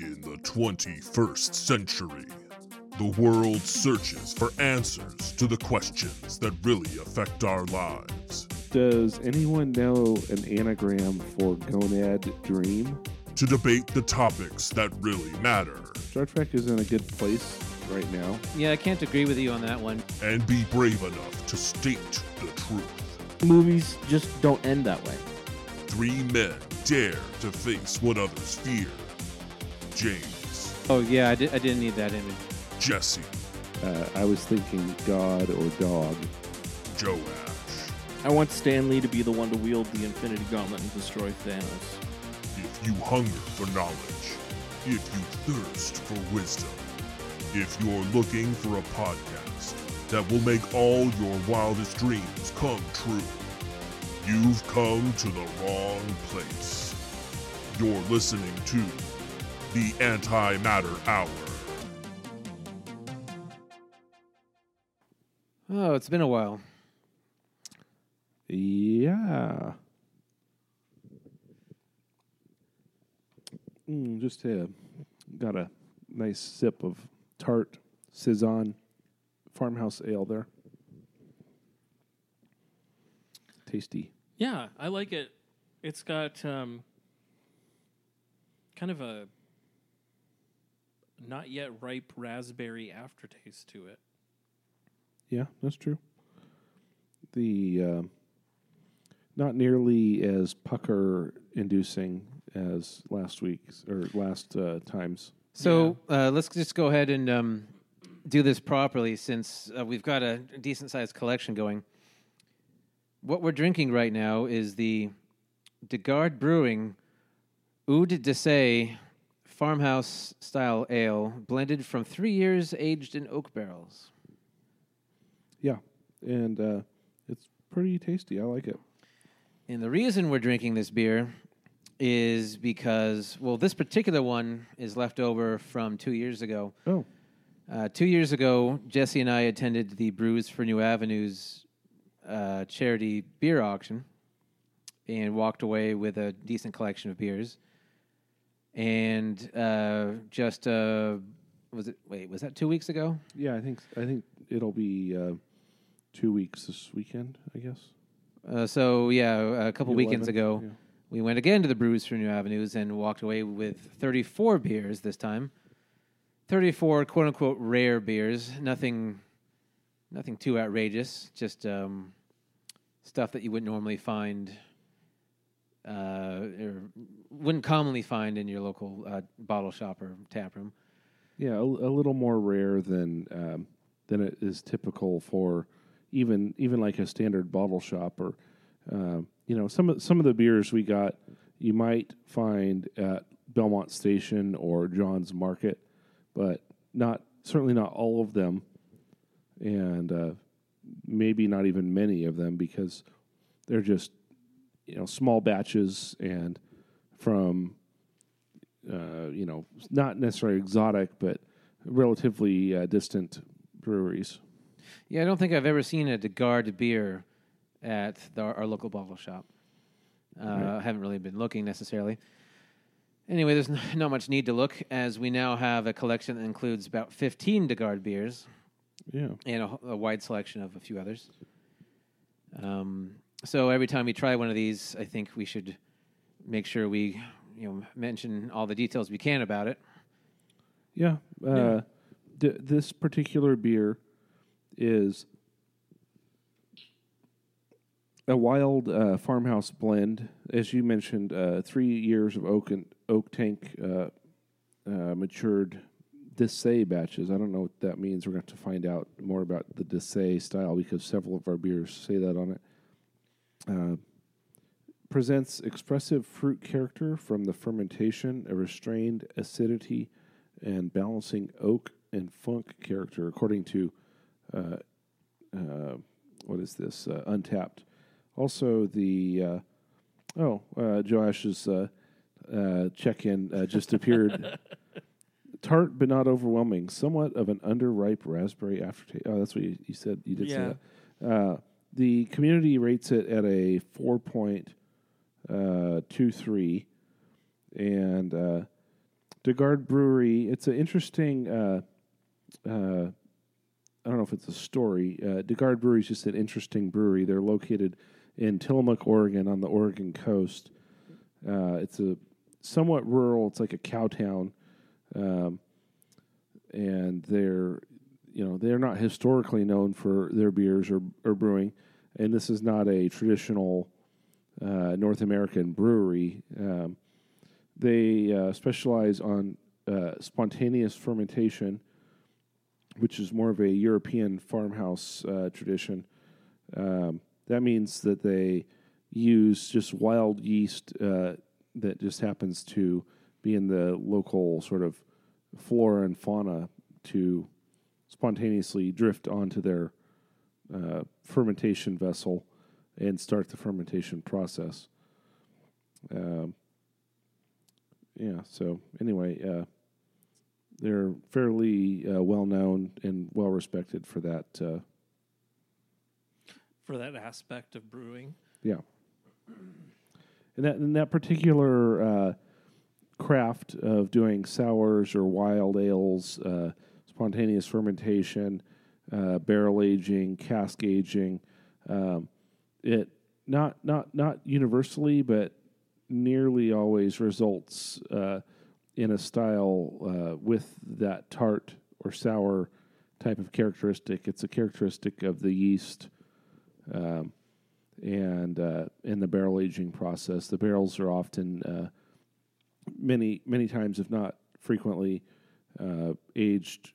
In the 21st century, the world searches for answers to the questions that really affect our lives. Does anyone know an anagram for gonad dream? To debate the topics that really matter. Star Trek is in a good place right now. Yeah, I can't agree with you on that one. And be brave enough to state the truth. Movies just don't end that way. Three men dare to face what others fear. James. Oh, yeah, I, di- I didn't need that image. Jesse. Uh, I was thinking God or dog. Joash. I want Stan Lee to be the one to wield the Infinity Gauntlet and destroy Thanos. If you hunger for knowledge, if you thirst for wisdom, if you're looking for a podcast that will make all your wildest dreams come true, you've come to the wrong place. You're listening to the Antimatter Hour. Oh, it's been a while. Yeah. Mm, just uh, got a nice sip of tart Saison farmhouse ale there. Tasty. Yeah, I like it. It's got um, kind of a not yet ripe raspberry aftertaste to it. Yeah, that's true. The uh, not nearly as pucker inducing as last week's or last uh, times. So uh, let's just go ahead and um, do this properly since uh, we've got a decent sized collection going. What we're drinking right now is the De Garde Brewing Oud de Say farmhouse style ale, blended from three years aged in oak barrels. Yeah, and uh, it's pretty tasty. I like it. And the reason we're drinking this beer is because, well, this particular one is left over from two years ago. Oh, Uh, two years ago, Jesse and I attended the Brews for New Avenues uh, charity beer auction and walked away with a decent collection of beers. And uh, just uh, was it? Wait, was that two weeks ago? yeah. I think I think it'll be uh, two weeks this weekend. I guess. Uh, so yeah, a couple weekends 11th, ago, yeah. we went again to the Brews for New Avenues and walked away with 34 beers this time. 34 quote unquote rare beers. Nothing, nothing too outrageous. Just um, stuff that you wouldn't normally find, wouldn't commonly find in your local uh, bottle shop or tap room. Yeah, a, a little more rare than um, than it is typical for even even like a standard bottle shop or um, you know some of some of the beers we got you might find at Belmont Station or John's Market, but not certainly not all of them, and uh, maybe not even many of them because they're just you know small batches and from uh, you know, not necessarily exotic, but relatively uh, distant breweries. Yeah, I don't think I've ever seen a De Garde beer at the, our local bottle shop. Uh, I haven't really been looking necessarily. Anyway, there's not much need to look as we now have a collection that includes about 15 De Garde beers Yeah, and a, a wide selection of a few others. Um, so every time we try one of these, I think we should make sure we, you know, mention all the details we can about it. yeah. Uh, D- this particular beer is a wild uh, farmhouse blend, as you mentioned. Uh, three years of oak and oak tank uh, uh, matured Dessay batches. I don't know what that means. We're going to have to find out more about the Dessay style because several of our beers say that on it. Uh, presents expressive fruit character from the fermentation, a restrained acidity, and balancing oak and funk character, according to uh, uh, what is this? Uh, Untappd. Also, the uh, oh, uh, Joash's uh, uh, check-in uh, just appeared. Tart but not overwhelming. Somewhat of an underripe raspberry aftertaste. Oh, that's what you, you said. You did Yeah. say that. The community rates it at a 4.23. uh, and uh, De Garde Brewery. It's an interesting. Uh, uh, I don't know if it's a story. Uh, De Garde Brewery is just an interesting brewery. They're located in Tillamook, Oregon, on the Oregon coast. Uh, it's a somewhat rural. It's like a cow town, um, and they're you know they're not historically known for their beers or, or brewing, and this is not a traditional uh, North American brewery. Um, they uh, specialize on uh, spontaneous fermentation, which is more of a European farmhouse uh, tradition. Um, that means that they use just wild yeast uh, that just happens to be in the local sort of flora and fauna to spontaneously drift onto their uh, fermentation vessel and start the fermentation process. Um, yeah. So anyway, uh, they're fairly uh, well known and well respected for that. Uh, For that aspect of brewing. yeah. And that and that particular uh, craft of doing sours or wild ales, uh, spontaneous fermentation, uh, barrel aging, cask aging, um, it not not not universally, but nearly always results uh, in a style uh, with that tart or sour type of characteristic. It's a characteristic of the yeast. Um, and uh, in the barrel aging process, the barrels are often uh, many many times, if not frequently, uh, aged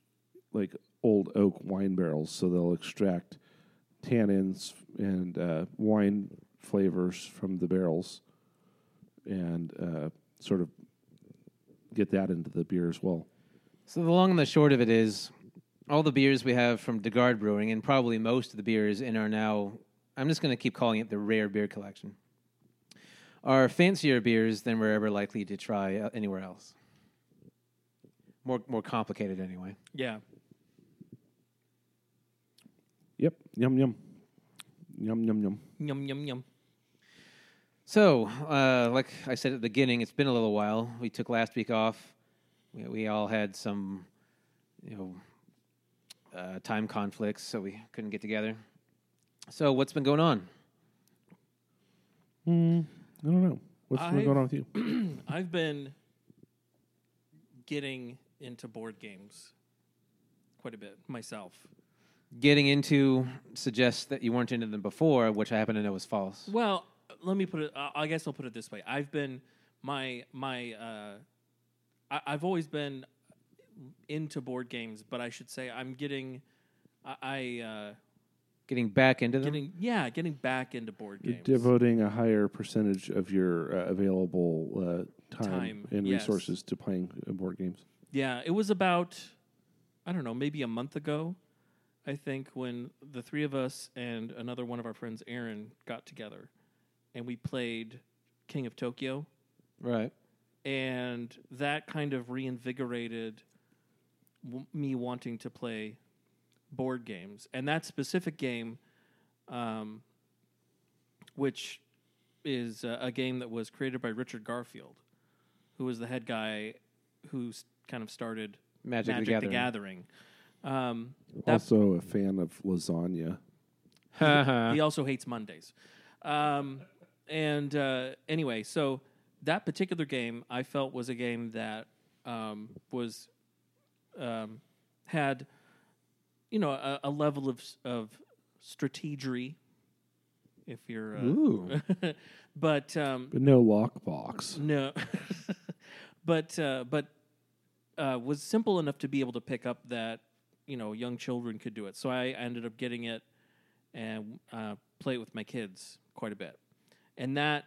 like old oak wine barrels. So they'll extract tannins and uh, wine flavors from the barrels, and uh, sort of get that into the beer as well. So the long and the short of it is, all the beers we have from De Garde Brewing, and probably most of the beers in our now, I'm just going to keep calling it the rare beer collection, are fancier beers than we're ever likely to try uh, anywhere else. More more complicated anyway. Yeah. Yep, yum yum, yum yum yum. Yum yum yum. So, uh, like I said at the beginning, it's been a little while. We took last week off. We, we all had some, you know, uh, time conflicts, so we couldn't get together. So, what's been going on? Mm, I don't know. What's been I've- going on with you? I've been getting into board games quite a bit myself. Getting into suggests that you weren't into them before, which I happen to know was false. Well, let me put it. Uh, I guess I'll put it this way. I've been my my. Uh, I, I've always been into board games, but I should say I'm getting. I, I uh, Getting back into them. getting yeah, getting back into board You're games. devoting a higher percentage of your uh, available uh, time, Time, and yes. resources to playing uh, board games. Yeah, it was about I don't know, maybe a month ago, I think, when the three of us and another one of our friends, Aaron, got together and we played King of Tokyo. right. And that kind of reinvigorated w- me wanting to play board games. And that specific game, um, which is a, a game that was created by Richard Garfield, who was the head guy who s- kind of started Magic, Magic, the the Gathering. Gathering. Um, that- Also, a fan of lasagna. He also hates Mondays. Um, and uh, anyway, so that particular game I felt was a game that um, was um, had you know a, a level of s- of strategery. If you're, uh, Ooh. but um, But no lockbox. no, but uh, but uh, was simple enough to be able to pick up that you know young children could do it. So I ended up getting it and uh, play it with my kids quite a bit, and that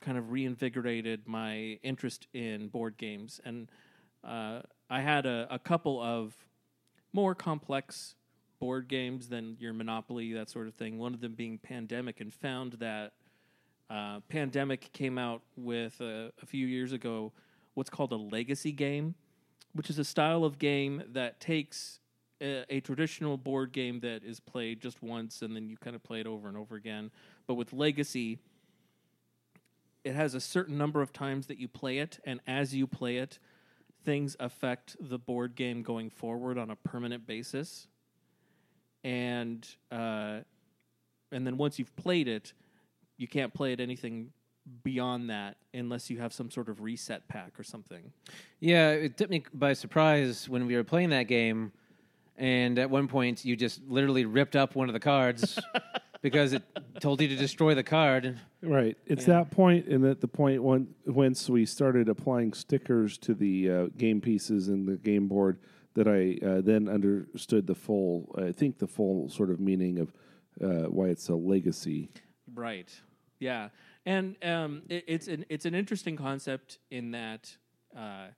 kind of reinvigorated my interest in board games. And uh, I had a, a couple of more complex board games than your Monopoly, that sort of thing. One of them being Pandemic, and found that uh, Pandemic came out with uh, a few years ago what's called a legacy game, which is a style of game that takes a, a traditional board game that is played just once and then you kind of play it over and over again. But with legacy, it has a certain number of times that you play it, and as you play it, things affect the board game going forward on a permanent basis, and uh, and then once you've played it, you can't play it anything beyond that unless you have some sort of reset pack or something. Yeah, it took me by surprise when we were playing that game, and at one point you just literally ripped up one of the cards because it told you to destroy the card. Right. It's that point, and at the point when once we started applying stickers to the uh, game pieces and the game board, that I uh, then understood the full. I think the full sort of meaning of uh, why it's a legacy. Right. Yeah, and um, it, it's an it's an interesting concept in that uh,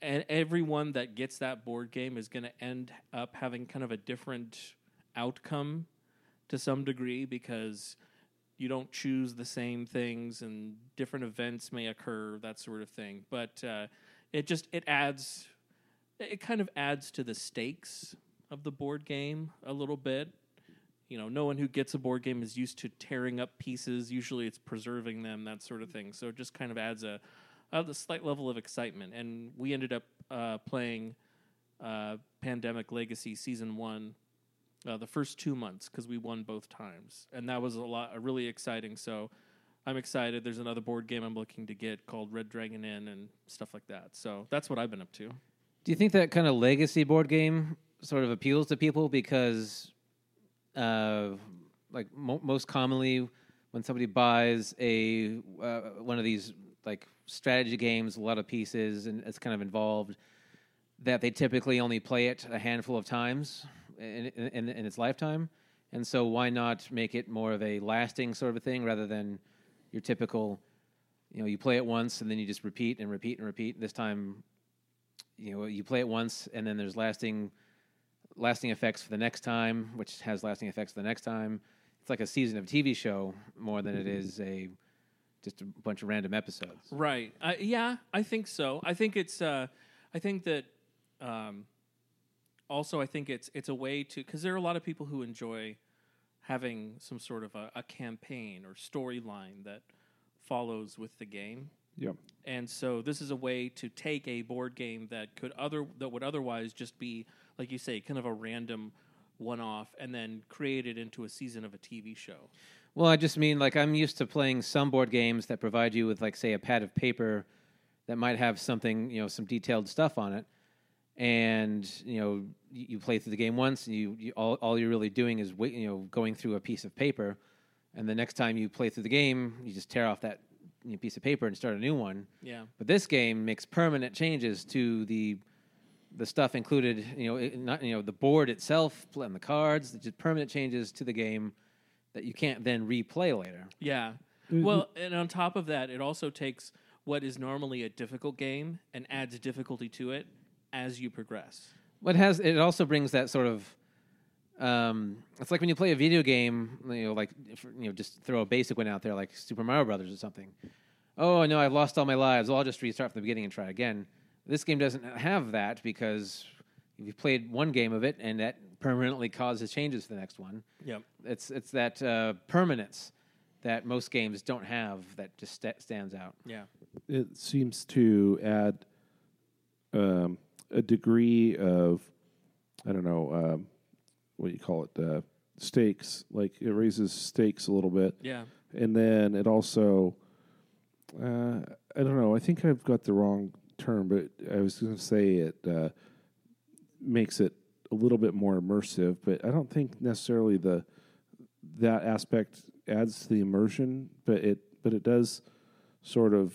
and everyone that gets that board game is going to end up having kind of a different outcome to some degree because you don't choose the same things and different events may occur that sort of thing. But uh, it just it adds it kind of adds to the stakes of the board game a little bit. You know no one who gets a board game is used to tearing up pieces. Usually it's preserving them that sort of thing. So it just kind of adds a, a slight level of excitement and we ended up uh, playing uh, pandemic legacy season one uh, the first two months because we won both times and that was a lot really exciting so i'm excited. There's another board game i'm looking to get called red dragon inn and stuff like that so that's what i've been up to. Do you think that kind of legacy board game sort of appeals to people? Because, uh, like mo- most commonly, when somebody buys a uh, one of these like strategy games, a lot of pieces, and it's kind of involved, that they typically only play it a handful of times in, in, in its lifetime, and so why not make it more of a lasting sort of a thing rather than your typical, you know, you play it once and then you just repeat and repeat and repeat. This time you know you play it once and then there's lasting lasting effects for the next time which has lasting effects for the next time. It's like a season of tv show more than it mm-hmm. is a just a bunch of random episodes Right. I, yeah, I think so. I think it's. Uh, I think that. Um, also, I think it's it's a way to because there are a lot of people who enjoy having some sort of a, a campaign or storyline that follows with the game, Yep. and so this is a way to take a board game that could other that would otherwise just be like you say, kind of a random one off, and then create it into a season of a TV show. well i just mean like i'm used to playing some board games that provide you with like say a pad of paper that might have something you know some detailed stuff on it and you know you, you play through the game once and you, you all, all you're really doing is wait, you know going through a piece of paper and the next time you play through the game you just tear off that you know, piece of paper and start a new one Yeah. but this game makes permanent changes to the the stuff included you know it, not you know the board itself and the cards just permanent changes to the game that you can't then replay later Yeah. Well, and on top of that, it also takes what is normally a difficult game and adds difficulty to it as you progress. What has it also brings that sort of um, it's like when you play a video game, you know, like if, you know, just throw a basic one out there, like Super Mario Brothers or something. Oh no, I've lost all my lives. Well, I'll just restart from the beginning and try again. This game doesn't have that because if you've played one game of it, and that permanently causes changes for the next one. Yep. It's it's that uh, permanence that most games don't have that just sta stands out. Yeah. it seems to add um, a degree of I don't know um, what you call it uh, stakes. Like it raises stakes a little bit, Yeah. and then it also uh, I don't know. I think I've got the wrong term, but I was going to say it uh, makes it a little bit more immersive. But I don't think necessarily the that aspect adds to the immersion, but it but it does sort of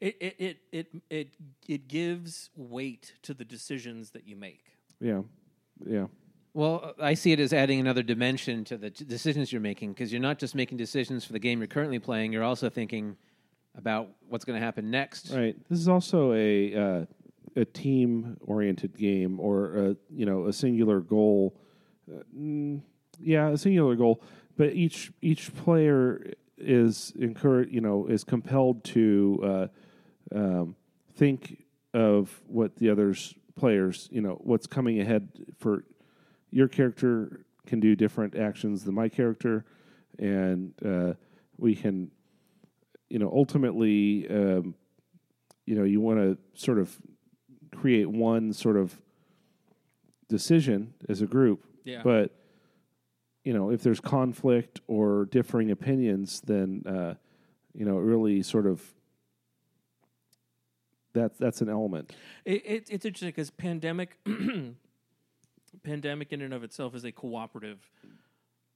It it it it it, it gives weight to the decisions that you make. yeah yeah Well, I see it as adding another dimension to the t- decisions you're making because you're not just making decisions for the game you're currently playing. You're also thinking about what's going to happen next. Right. This is also a uh, a team oriented game, or a, you know a singular goal. Uh, mm, yeah, a singular goal, but each each player is encouraged. You know, is compelled to uh, um, think of what the others players. You know, what's coming ahead for your character can do different actions than my character, and uh, we can you know, ultimately, um, you know you want to sort of create one sort of decision as a group, Yeah. but you know if there's conflict or differing opinions, then uh, you know it really sort of that that's an element. It, it, it's interesting because pandemic, pandemic in and of itself is a cooperative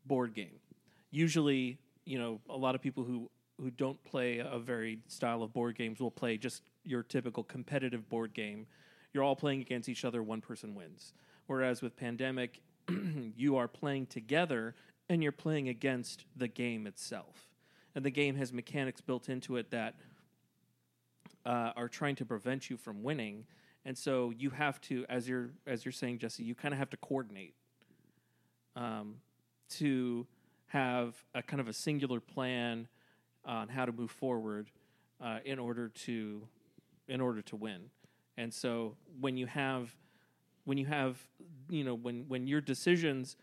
board game. Usually, you know, a lot of people who who don't play a very style of board games will play just your typical competitive board game. You're all playing against each other. One person wins. Whereas with pandemic, you are playing together and you're playing against the game itself. And the game has mechanics built into it that uh, are trying to prevent you from winning, and so you have to, as you're as you're saying, Jesse, you kind of have to coordinate um, to have a kind of a singular plan on how to move forward uh, in order to in order to win. And so when you have when you have you know when when your decisions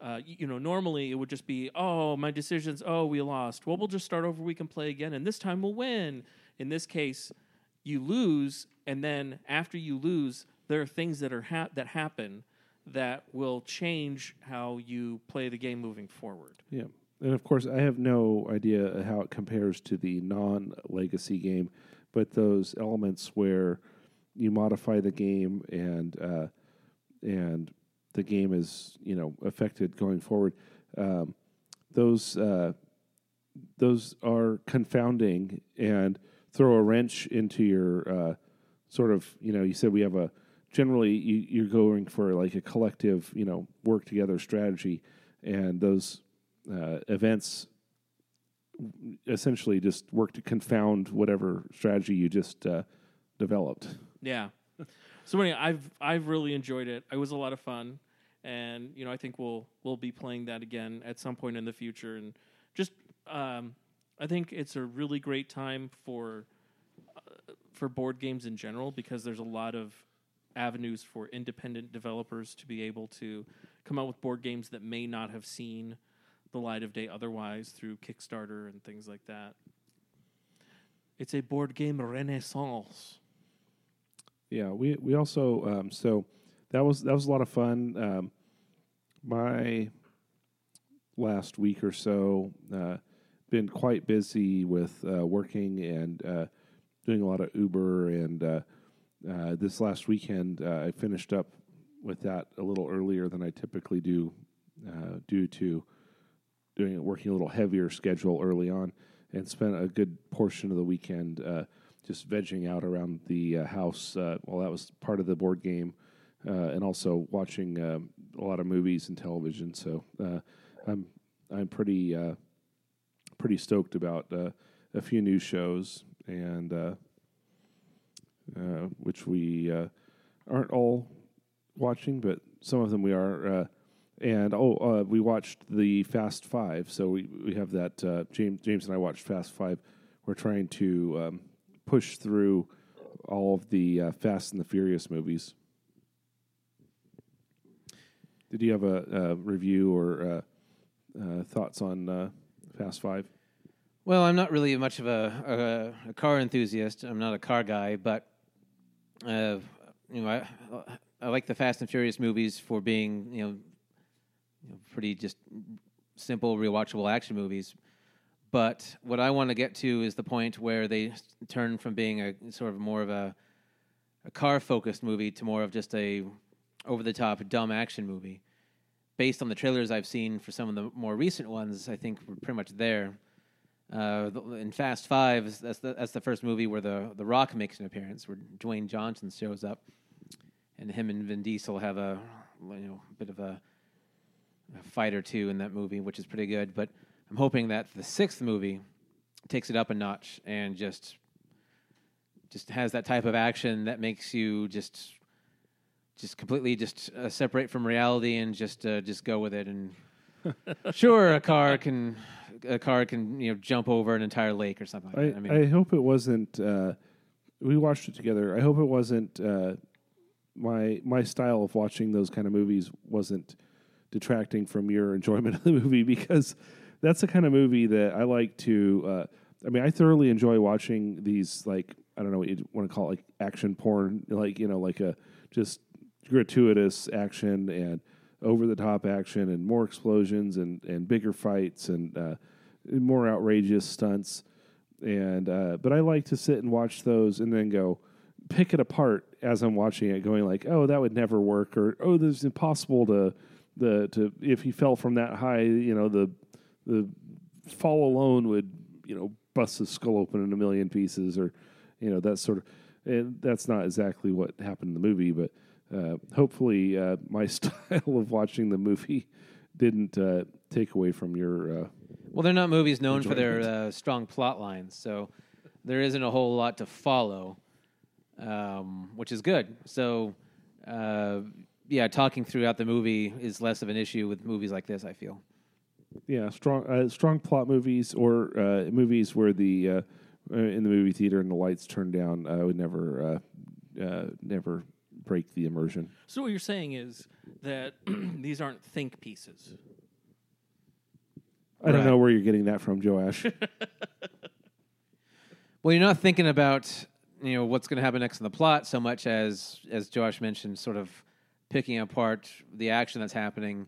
uh, you know, normally it would just be, oh, my decisions, oh, we lost. Well, we'll just start over. We can play again, and this time we'll win. In this case, you lose, and then after you lose, there are things that are ha- that happen that will change how you play the game moving forward. Yeah. And of course, I have no idea how it compares to the non legacy game, but those elements where you modify the game and uh, and the game is you know affected going forward, um, those uh, those are confounding and throw a wrench into your uh, sort of you know you said we have a generally you, you're going for like a collective you know work together strategy and those uh, events essentially just work to confound whatever strategy you just uh, developed. Yeah. So anyway, I've I've really enjoyed it. It was a lot of fun, and you know I think we'll we'll be playing that again at some point in the future. And just um, I think it's a really great time for uh, for board games in general because there's a lot of avenues for independent developers to be able to come out with board games that may not have seen the light of day otherwise through Kickstarter and things like that. It's a board game renaissance. Yeah, we we also um, so that was that was a lot of fun. Um, my last week or so uh, been quite busy with uh, working and uh, doing a lot of Uber, and uh, uh, this last weekend uh, I finished up with that a little earlier than I typically do, due to doing working a little heavier schedule early on, and spent a good portion of the weekend uh, just vegging out around the uh, house. Uh, well, that was part of the board game, uh, and also watching um, a lot of movies and television. So I'm I'm pretty pretty stoked about a few new shows and uh, which we uh, aren't all watching, but some of them we are. Uh, and oh, uh, we watched the Fast Five. So we we have that. Uh, James James and I watched Fast Five. We're trying to um, push through all of the uh, Fast and the Furious movies. Did you have a, review or uh, uh, thoughts on uh, Fast Five? Well, I'm not really much of a, a, a car enthusiast. I'm not a car guy, but you know, I, I like the Fast and Furious movies for being you know, you know pretty just simple, rewatchable action movies. But what I want to get to is the point where they turn from being a sort of more of a a car focused movie to more of just a over the top dumb action movie. Based on the trailers I've seen for some of the more recent ones, I think we're pretty much there. Uh, in Fast Five, that's the, that's the first movie where the the Rock makes an appearance, where Dwayne Johnson shows up, and him and Vin Diesel have a you know bit of a, a fight or two in that movie, which is pretty good. But I'm hoping that the sixth movie takes it up a notch and just just has that type of action that makes you just just completely just uh, separate from reality and just uh, just go with it and sure a car can a car can you know jump over an entire lake or something like I, that. I mean I hope it wasn't. Uh, we watched it together. I hope it wasn't uh, my my style of watching those kind of movies wasn't detracting from your enjoyment of the movie because that's the kind of movie that I like to. Uh, I mean, I thoroughly enjoy watching these like I don't know what you want to call it, like action porn, like you know, like a just gratuitous action and over the top action and more explosions and and bigger fights and uh, more outrageous stunts. And uh, but I like to sit and watch those and then go pick it apart as I'm watching it, going like, oh, that would never work, or oh, this is impossible to the to if he fell from that high, you know, the the fall alone would you know bust his skull open in a million pieces, or you know that sort of. And that's not exactly what happened in the movie, but uh, hopefully uh, my style of watching the movie didn't uh, take away from your. Uh, Well, they're not movies known for their uh, strong plot lines, so there isn't a whole lot to follow, um, which is good. So, uh, yeah, talking throughout the movie is less of an issue with movies like this. I feel. yeah, strong uh, strong plot movies or uh, movies where the uh, uh, in the movie theater and the lights turned down uh, would never uh, uh, never break the immersion. So what you're saying is that these aren't think pieces. I don't Right. know where you're getting that from, Joash. Well, you're not thinking about you know what's going to happen next in the plot so much as as Joash mentioned, sort of picking apart the action that's happening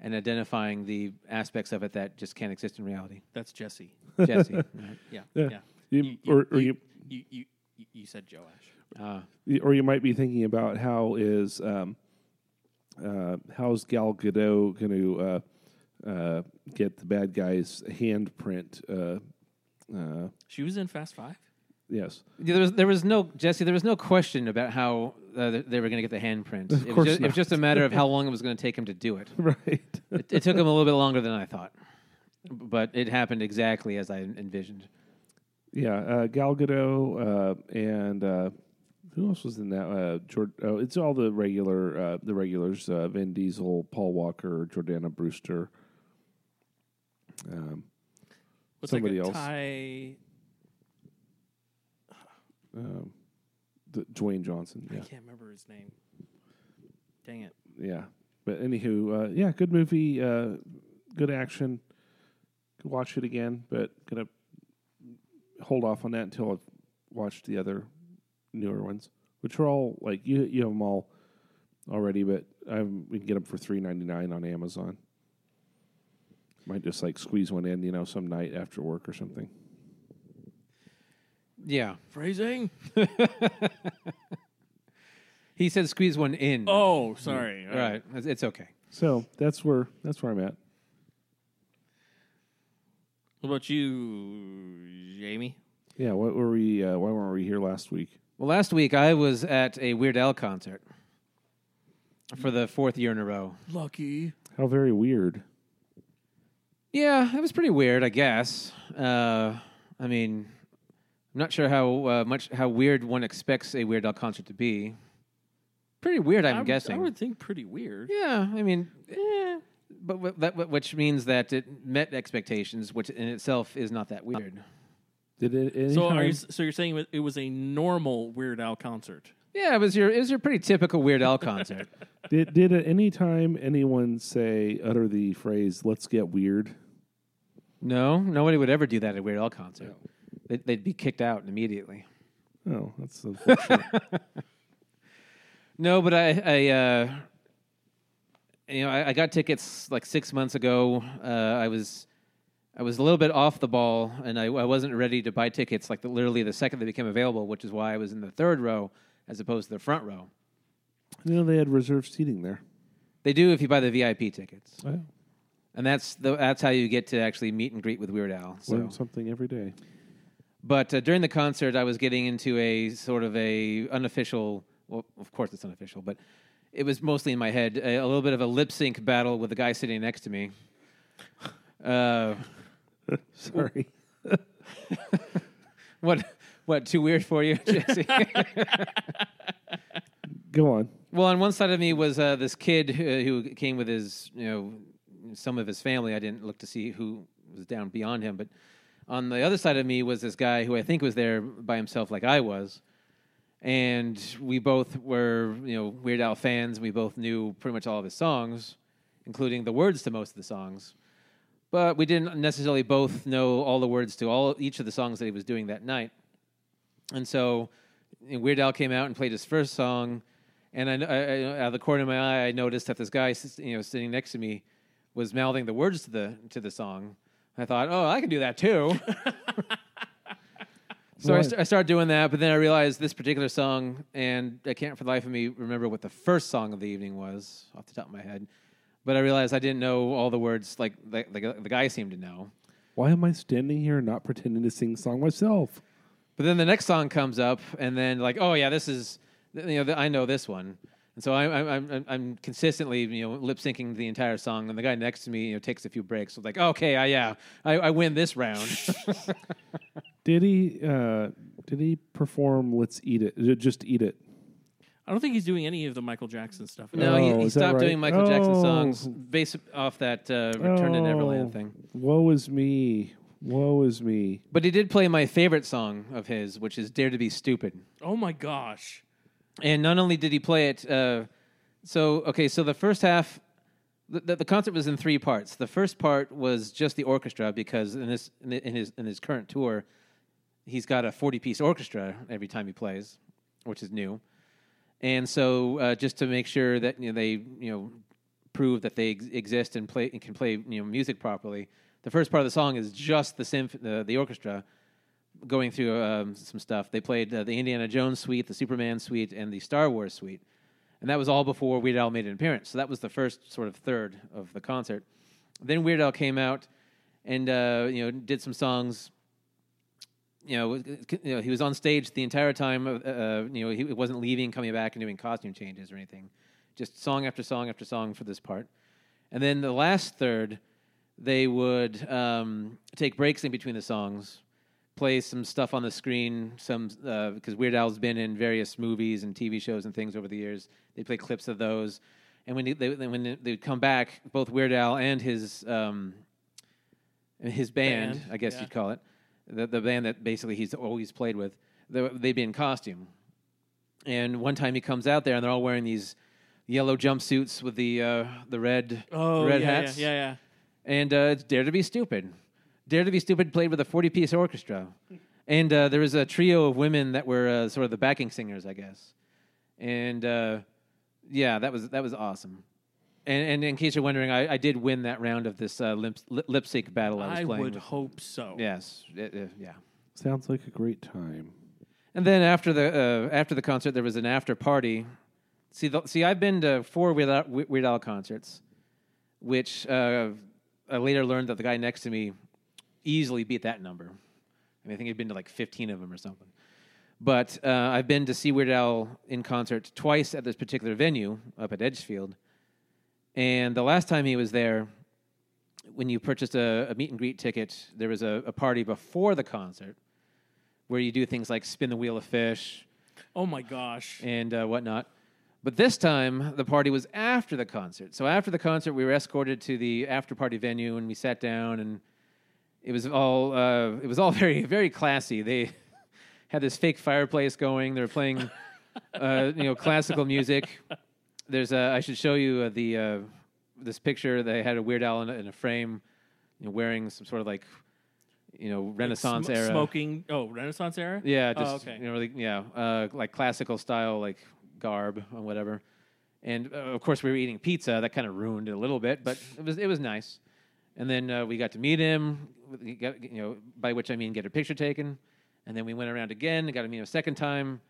and identifying the aspects of it that just can't exist in reality. That's Jesse. Jesse, right? Yeah, Yeah. yeah. You- or- or you- you, you, you, you said Joash. Ah. or you might be thinking about how is um, uh, how's Gal Gadot going to uh, uh, get the bad guy's handprint? Uh, uh, She was in Fast Five. yes, Yeah, There was there was no Jesse. There was no question about how uh, they were going to get the handprint. Of it, was course just, it was just a matter of how long it was going to take him to do it. right. it. It took him a little bit longer than I thought, but it happened exactly as I envisioned. yeah, uh, Gal Gadot uh, and uh, who else was in that? Uh, Jord- oh, it's all the regular uh, the regulars: uh, Vin Diesel, Paul Walker, Jordana Brewster. Um, What's Somebody like a else. Ty, um, Dwayne Johnson. Yeah. I can't remember his name. Dang it. yeah. But anywho, uh, yeah, good movie, uh, good action. Could watch it again, but gonna hold off on that until I've watched the other newer ones, which are all like you you have them all already, but I we can get them for three ninety nine on Amazon. Might just like squeeze one in, you know, some night after work or something. Yeah, Phrasing. he said squeeze one in. Oh, sorry. All right, it's, it's okay. So that's where that's where I'm at. What about you, Jamie? Yeah, what were we? Uh, why weren't we here last week? Well, last week I was at a Weird Al concert for the fourth year in a row. Lucky. How very weird. Yeah, it was pretty weird, I guess. Uh, I mean, I'm not sure how uh, much how weird one expects a Weird Al concert to be. Pretty weird, I'm I would- guessing. I would think pretty weird. Yeah, I mean, eh, but w- that which means that it met expectations, which in itself is not that weird. Did it? So are you? So you're saying it was a normal Weird Al concert? Yeah, it was your it was your pretty typical Weird Al concert. Did did at any time anyone say utter the phrase "Let's get weird"? no, nobody would ever do that at a Weird Al concert. They'd, they'd be kicked out immediately. Oh, that's unfortunate. No, but I, I uh, you know, I, I got tickets like six months ago. Uh, I was, I was a little bit off the ball, and I, I wasn't ready to buy tickets like the, literally the second they became available, which is why I was in the third row as opposed to the front row. you know they had reserved seating there. They do if you buy the VIP tickets, Oh, and that's the, that's how you get to actually meet and greet with Weird Al. So. learn something every day. But uh, during the concert, I was getting into a sort of a unofficial. Well, of course it's unofficial, but it was mostly in my head. A, a little bit of a lip sync battle with the guy sitting next to me. Uh, Sorry. what? What? Too weird for you, Jesse? Go on. well, on one side of me was uh, this kid who, who came with his, you know, some of his family. I didn't look to see who was down beyond him, but on the other side of me was this guy who I think was there by himself, like I was. And we both were, you know, Weird Al fans. We both knew pretty much all of his songs, including the words to most of the songs. But we didn't necessarily both know all the words to all each of the songs that he was doing that night. And so Weird Al came out and played his first song, and I, I, I out of the corner of my eye, I noticed that this guy, you know, sitting next to me, was mouthing the words to the to the song. I thought, oh, I can do that too. so I, st- I started doing that, but then I realized this particular song, and I can't for the life of me remember what the first song of the evening was off the top of my head. But I realized I didn't know all the words like the, the, uh, the guy seemed to know. Why am I standing here not pretending to sing a song myself? But then the next song comes up, and then like, oh yeah, this is you know I know this one, and so I'm I'm I'm, I'm consistently you know lip syncing the entire song, and the guy next to me you know takes a few breaks. So like, okay, I, yeah, I, I win this round. Did he? Uh, did he perform "Let's Eat It"? Just eat it. I don't think he's doing any of the Michael Jackson stuff. no, Oh, he, he stopped right? doing Michael Jackson Oh. songs based off that uh, Return to Neverland Oh, thing. Woe is me. Woe is me. But he did play my favorite song of his, which is "Dare to Be Stupid." Oh my gosh. And not only did he play it, uh, so okay, so the first half, the, the, concert was in three parts. The first part was just the orchestra because in this in, in his in his current tour, he's got a forty piece orchestra every time he plays, which is new. And so uh, just to make sure that you know they you know prove that they ex- exist and play and can play you know music properly, the first part of the song is just the symph- the, the orchestra going through um, some stuff. They played uh, the Indiana Jones suite, the Superman suite, and the Star Wars suite, and that was all before Weird Al made an appearance. So that was the first sort of third of the concert. Then Weird Al came out and uh, you know did some songs. You know, you know, he was on stage the entire time. Uh, uh, you know, he wasn't leaving, coming back, and doing costume changes or anything. Just song after song after song for this part. And then the last third, they would um, take breaks in between the songs, play some stuff on the screen. Some because Weird Al's been in various movies and TV shows and things over the years. They play clips of those, and when they, when they would come back, both Weird Al and his um, his band, Band, I guess yeah. you'd call it, the the band that basically he's always played with, they- they'd be in costume. And one time he comes out there, and they're all wearing these yellow jumpsuits with the uh, the red Oh, red yeah, hats. yeah, yeah, yeah. And uh, it's Dare to Be Stupid. Dare to Be Stupid played with a 40 piece orchestra. And uh, there was a trio of women that were uh, sort of the backing singers, I guess. And uh, yeah, that was, that was awesome. And, and in case you're wondering, I, I did win that round of this uh, lip, lip sync battle I was I playing. would with. hope so. Yes, it- it- yeah. Sounds like a great time. And then after the uh, after the concert, there was an after party. See, the, see, I've been to four Weird Al, Weird Al concerts, which uh, I later learned that the guy next to me easily beat that number. I, mean, I think he'd been to like fifteen of them or something. But uh, I've been to see Weird Al in concert twice at this particular venue up at Edgefield, and the last time he was there, when you purchased a, a meet and greet ticket, there was a, a party before the concert where you do things like spin the wheel of fish Oh my gosh. and uh, whatnot. But this time, the party was after the concert. So after the concert, we were escorted to the after party venue, and we sat down, and it was all uh, it was all very very classy. They had this fake fireplace going. They were playing, uh, you know, classical music. There's a, I should show you uh, the uh, this picture. They had a Weird Al in a, in a frame, you know, wearing some sort of like, you know, Renaissance Sm- era Smoking. Oh, Renaissance era? yeah, Oh, just okay. you know, really, yeah, uh, like classical style, like garb or whatever. And uh, of course, we were eating pizza. That kind of ruined it a little bit, but it was it was nice. And then uh, we got to meet him. You know, by which I mean get a picture taken. And then we went around again and got to meet him a second time.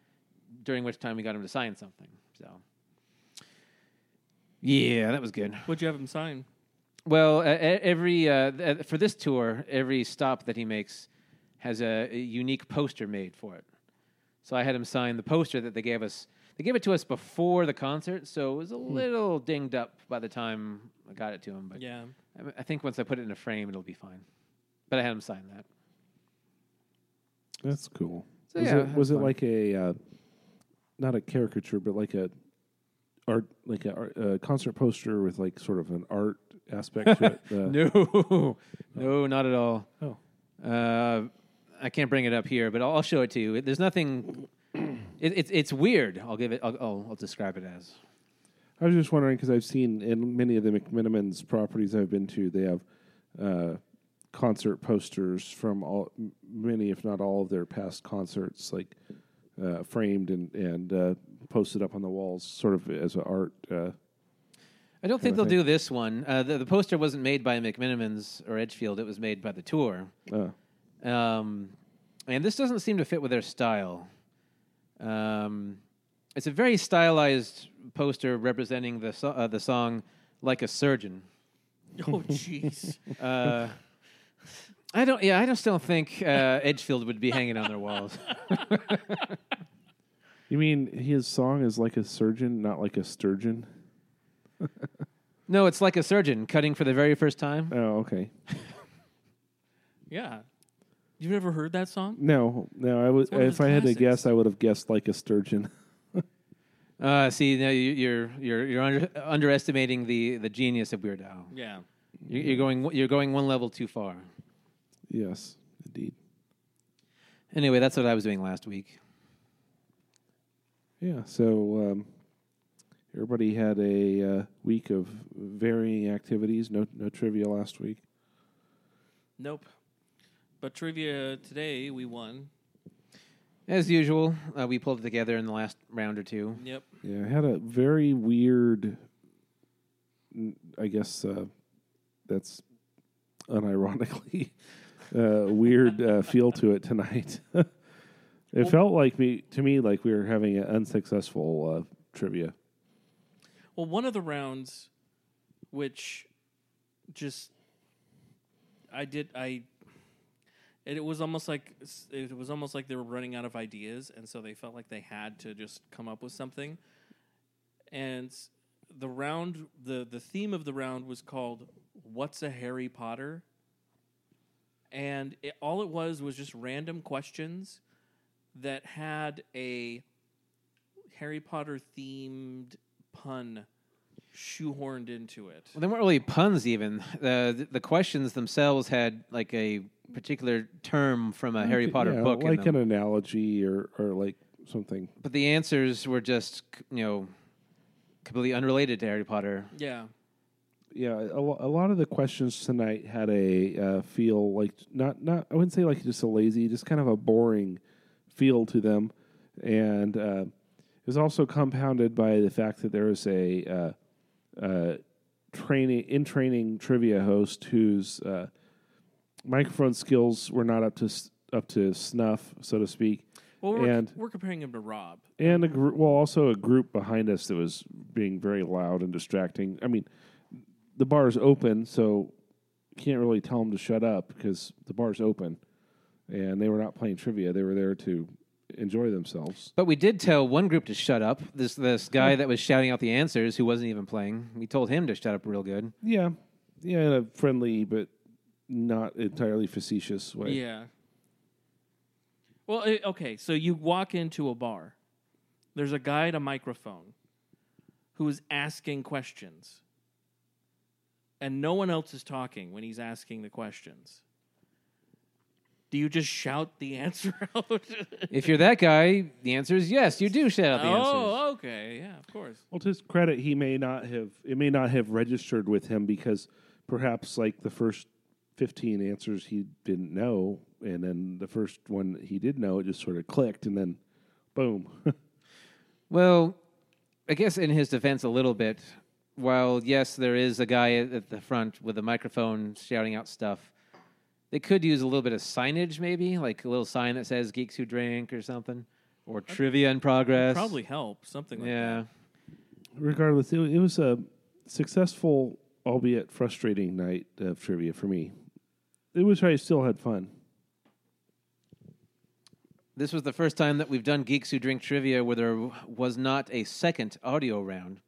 During which time we got him to sign something. So, yeah, that was good. What'd you have him sign? Well, uh, every uh, for this tour, every stop that he makes has a, a unique poster made for it. So I had him sign the poster that they gave us. They gave it to us before the concert, so it was a little dinged up by the time I got it to him. But Yeah. I, I think once I put it in a frame, it'll be fine. But I had him sign that. That's cool. So, was yeah, it was it fun. like a uh, not a caricature, but like a art like a, art- concert poster with like sort of an art aspect to it? Uh, No, no, not at all. Oh. Uh, I can't bring it up here, but I'll, I'll show it to you. There's nothing. It, it's it's weird. I'll give it. I'll, I'll, I'll describe it as. I was just wondering because I've seen in many of the McMenamins properties I've been to, they have uh, concert posters from all many, if not all, of their past concerts, like uh, framed and and uh, posted up on the walls, sort of as an art. Uh, I don't think they'll think- do this one. Uh, the, the poster wasn't made by McMenamins or Edgefield. It was made by the tour. uh, Um, and this doesn't seem to fit with their style. Um, it's a very stylized poster representing the so- uh, the song "Like a Surgeon." Oh, jeez. I don't. Yeah, I just don't think uh, Edgefield would be hanging on their walls. you mean his song is like a surgeon, not like a sturgeon? No, it's like a surgeon cutting for the very first time. Oh, okay. yeah. You've never heard that song? No, no. I would one of if his I had to classics. guess, I would have guessed like a sturgeon. Uh, see, now you, you're you're you're under, underestimating the, the genius of Weird Al. Yeah. You- You're going you're going one level too far. Yes, indeed. Anyway, that's what I was doing last week. Yeah. So um, everybody had a uh, week of varying activities. No, no trivia last week. Nope. But trivia today, we won. As usual, uh, we pulled it together in the last round or two. Yep. Yeah, I had a very weird. I guess uh, that's unironically uh, weird uh, feel to it tonight. it felt like me to me like we were having an unsuccessful uh, trivia. Well, one of the rounds, which just I did, I it, it was almost like it was almost like they were running out of ideas, and so they felt like they had to just come up with something. And the round, the the theme of the round was called "What's a Harry Potter," and it, all it was was just random questions that had a Harry Potter themed pun shoehorned into it. Well, they weren't really puns even. The the questions themselves had like a particular term from a Harry Potter yeah, book, in like them. an analogy or or like something. but the answers were just you know completely unrelated to Harry Potter. Yeah. Yeah, a, a lot of the questions tonight had a uh, feel like not not I wouldn't say like just a lazy, just kind of a boring feel to them, and uh, it was also compounded by the fact that there was a uh, uh, training in training trivia host whose uh, microphone skills were not up to up to snuff, so to speak, Well, we're, And- we're comparing him to Rob. and a gr- well also a group behind us that was being very loud and distracting. I mean, the bar is open, so you can't really tell them to shut up because the bar's open, and they were not playing trivia; they were there to enjoy themselves. But we did tell one group to shut up. This this guy that was shouting out the answers, who wasn't even playing, we told him to shut up real good. Yeah, yeah, in a friendly but not entirely facetious way. Yeah. Well, okay, so you walk into a bar. There's a guy at a microphone who is asking questions. And no one else is talking when he's asking the questions. Do you just shout the answer out? If you're that guy, the answer is yes. You do shout out the oh, answers. oh, okay. Yeah, of course. Well, to his credit, he may not have. It may not have registered with him because perhaps like the first fifteen answers he didn't know, and then the first one he did know, it just sort of clicked, and then boom. Well, I guess in his defense, a little bit. While yes, there is a guy at at the front with a microphone shouting out stuff. They could use a little bit of signage, maybe like a little sign that says "Geeks Who Drink" or something, or trivia in progress. Probably help. Something like that. yeah. that. Regardless, it, it was a successful, albeit frustrating night of trivia for me. It was I still had fun. This was the first time that we've done Geeks Who Drink trivia where there was not a second audio round.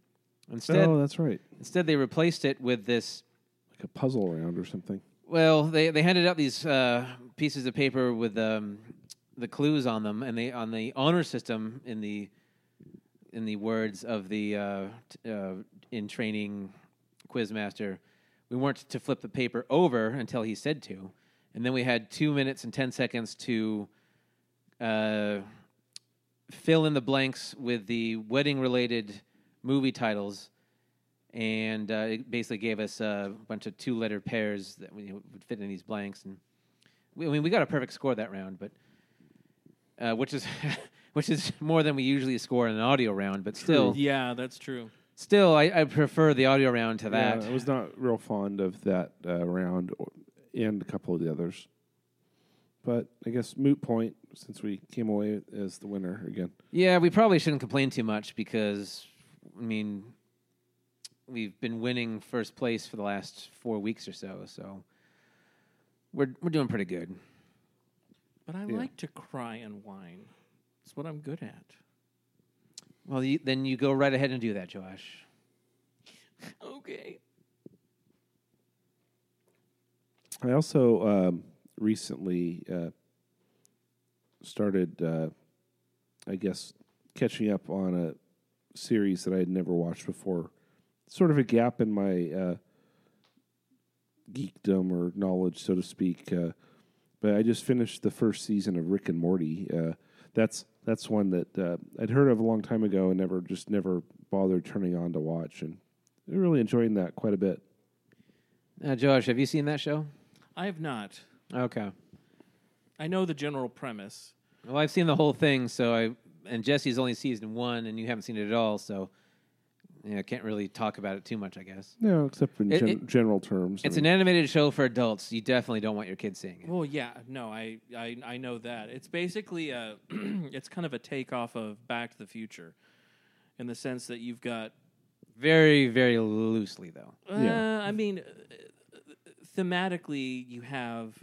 Instead, oh, that's right, instead they replaced it with this. like a puzzle round or something. Well, they, they handed out these uh, pieces of paper with um, the clues on them, and they on the honor system in the in the words of the uh, t- uh, in training quizmaster, we weren't to flip the paper over until he said to, and then we had two minutes and ten seconds to uh, fill in the blanks with the wedding related movie titles and uh, it basically gave us a bunch of two-letter pairs that we, would fit in these blanks. And we, I mean, we got a perfect score that round, but uh, which is which is more than we usually score in an audio round. But still, Yeah, that's true. still, I, I prefer the audio round to Yeah, that. I was not real fond of that uh, round or, and a couple of the others. But I guess moot point since we came away as the winner again. Yeah, we probably shouldn't complain too much because, I mean, we've been winning first place for the last four weeks or so. So we're we're doing pretty good. But I Yeah. like to cry and whine. It's what I'm good at. Well, you, then you go right ahead and do that, Joash. Okay. I also um, recently uh, started, uh, I guess, catching up on a series that I had never watched before. Sort of a gap in my uh, geekdom or knowledge, so to speak. Uh, but I just finished the first season of Rick and Morty. Uh, that's that's one that uh, I'd heard of a long time ago and never just never bothered turning on to watch, and I'm really enjoying that quite a bit. Uh, Joash, have you seen that show? I have not. Okay. I know the general premise. Well, I've seen the whole thing, so I and Jesse's only season one, and you haven't seen it at all, so yeah, I can't really talk about it too much, I guess. No, except in It- gen- it- general terms. I It's mean- an animated show for adults. You definitely don't want your kids seeing it. Well, yeah, no, I, I, I know that. It's basically a, it's kind of a takeoff of Back to the Future, in the sense that you've got. Very, very loosely, though. Uh, Yeah. I mean, uh, thematically, you have,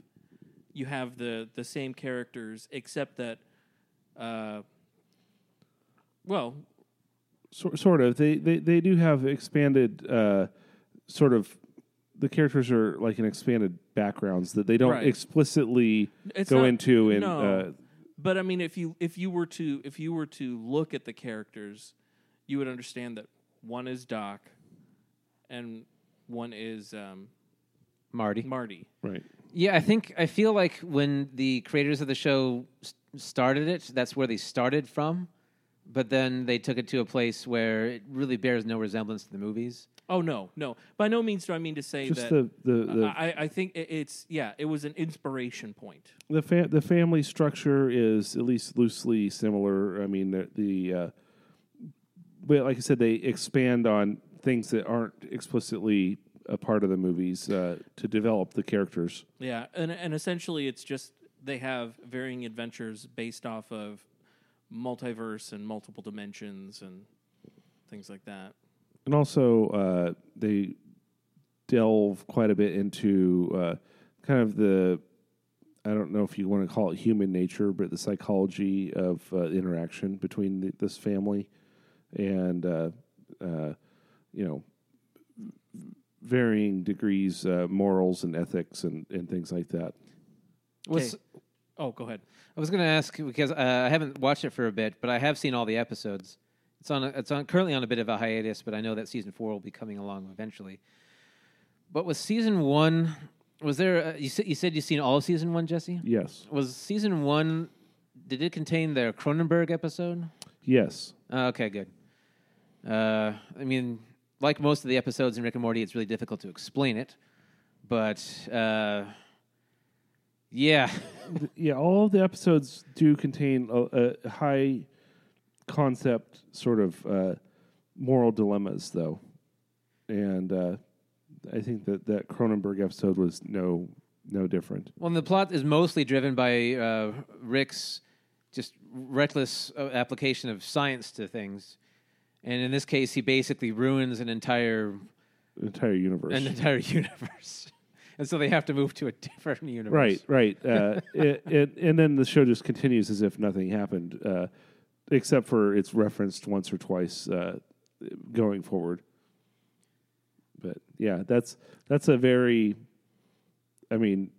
you have the the same characters, except that, uh, well, So, sort of. They, they they do have expanded uh, sort of. The characters are like an expanded backgrounds that they don't Right. explicitly It's go not- into in. no. Uh, But I mean, if you if you were to if you were to look at the characters, you would understand that one is Doc, and one is um, Marty. Marty. right. Yeah, I think I feel like when the creators of the show started it, that's where they started from. But then they took it to a place where it really bears no resemblance to the movies. Oh no, no. By no means do I mean to say Just that. the the the, I, I think it's yeah. It was an inspiration point. the, fa- the family structure is at least loosely similar. I mean the, the uh, but like I said, they expand on things that aren't explicitly a part of the movies uh, to develop the characters. Yeah, and and essentially it's just they have varying adventures based off of multiverse and multiple dimensions and things like that. And also, uh, they delve quite a bit into uh, kind of the I don't know if you want to call it human nature, but the psychology of uh, interaction between the, this family and uh, uh, you know varying degrees uh, morals and ethics and, and things like that. Was, Oh, go ahead. I was going to ask because uh, I haven't watched it for a bit, but I have seen all the episodes. It's on. A, it's on currently on a bit of a hiatus, but I know that season four will be coming along eventually. But was season one? Was there? A, you said you said you seen all of season one, Jesse? Yes, Was season one? Did it contain the Cronenberg episode? yes, Oh, okay, good. Uh, I mean, like most of the episodes in Rick and Morty, it's really difficult to explain it, but uh, yeah, yeah. All of the episodes do contain a, a high concept sort of uh, moral dilemmas, though, and uh, I think that that Cronenberg episode was no no different. Well, and the plot is mostly driven by uh, Rick's just reckless uh, application of science to things, and in this case, he basically ruins an entire entire universe. an entire universe, and so they have to move to a different universe. Right, right. Uh, it, it, and then the show just continues as if nothing happened, uh, except for it's referenced once or twice uh, going forward. But yeah, that's that's a very. I mean,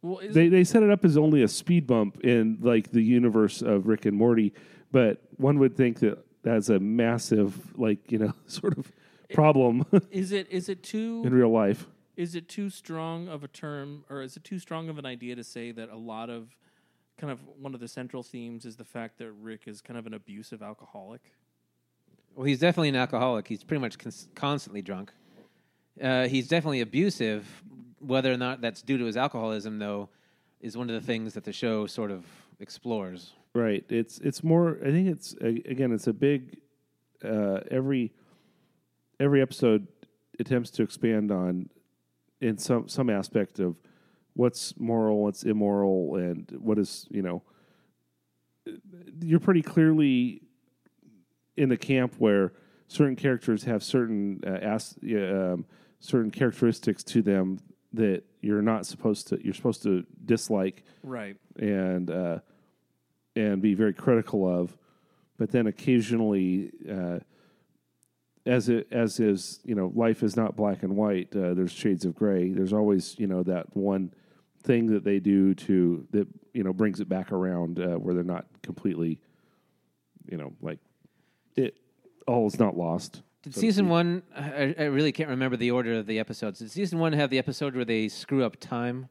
Well, they they set it up as only a speed bump in like the universe of Rick and Morty, but one would think that that's a massive, like you know, sort of problem is it is it too in real life. Is it too strong of a term or is it too strong of an idea to say that a lot of kind of one of the central themes is the fact that Rick is kind of an abusive alcoholic? Well, he's definitely an alcoholic. He's pretty much cons- constantly drunk. Uh, he's definitely abusive. Whether or not that's due to his alcoholism, though, is one of the things that the show sort of explores. Right. It's it's more. I think it's again. It's a big. Uh, every every episode attempts to expand on in some some aspect of what's moral, what's immoral, and what is you know. You're pretty clearly in the camp where certain characters have certain uh, as, um, certain characteristics to them that you're not supposed to. You're supposed to dislike Right. and uh, and be very critical of, but then occasionally, uh, as it as is, you know, life is not black and white. Uh, there's shades of gray. There's always, you know, that one thing that they do to that you know brings it back around uh, where they're not completely, you know, like it all is not lost. Did so season one? I, I really can't remember the order of the episodes. Did season one have the episode where they screw up time?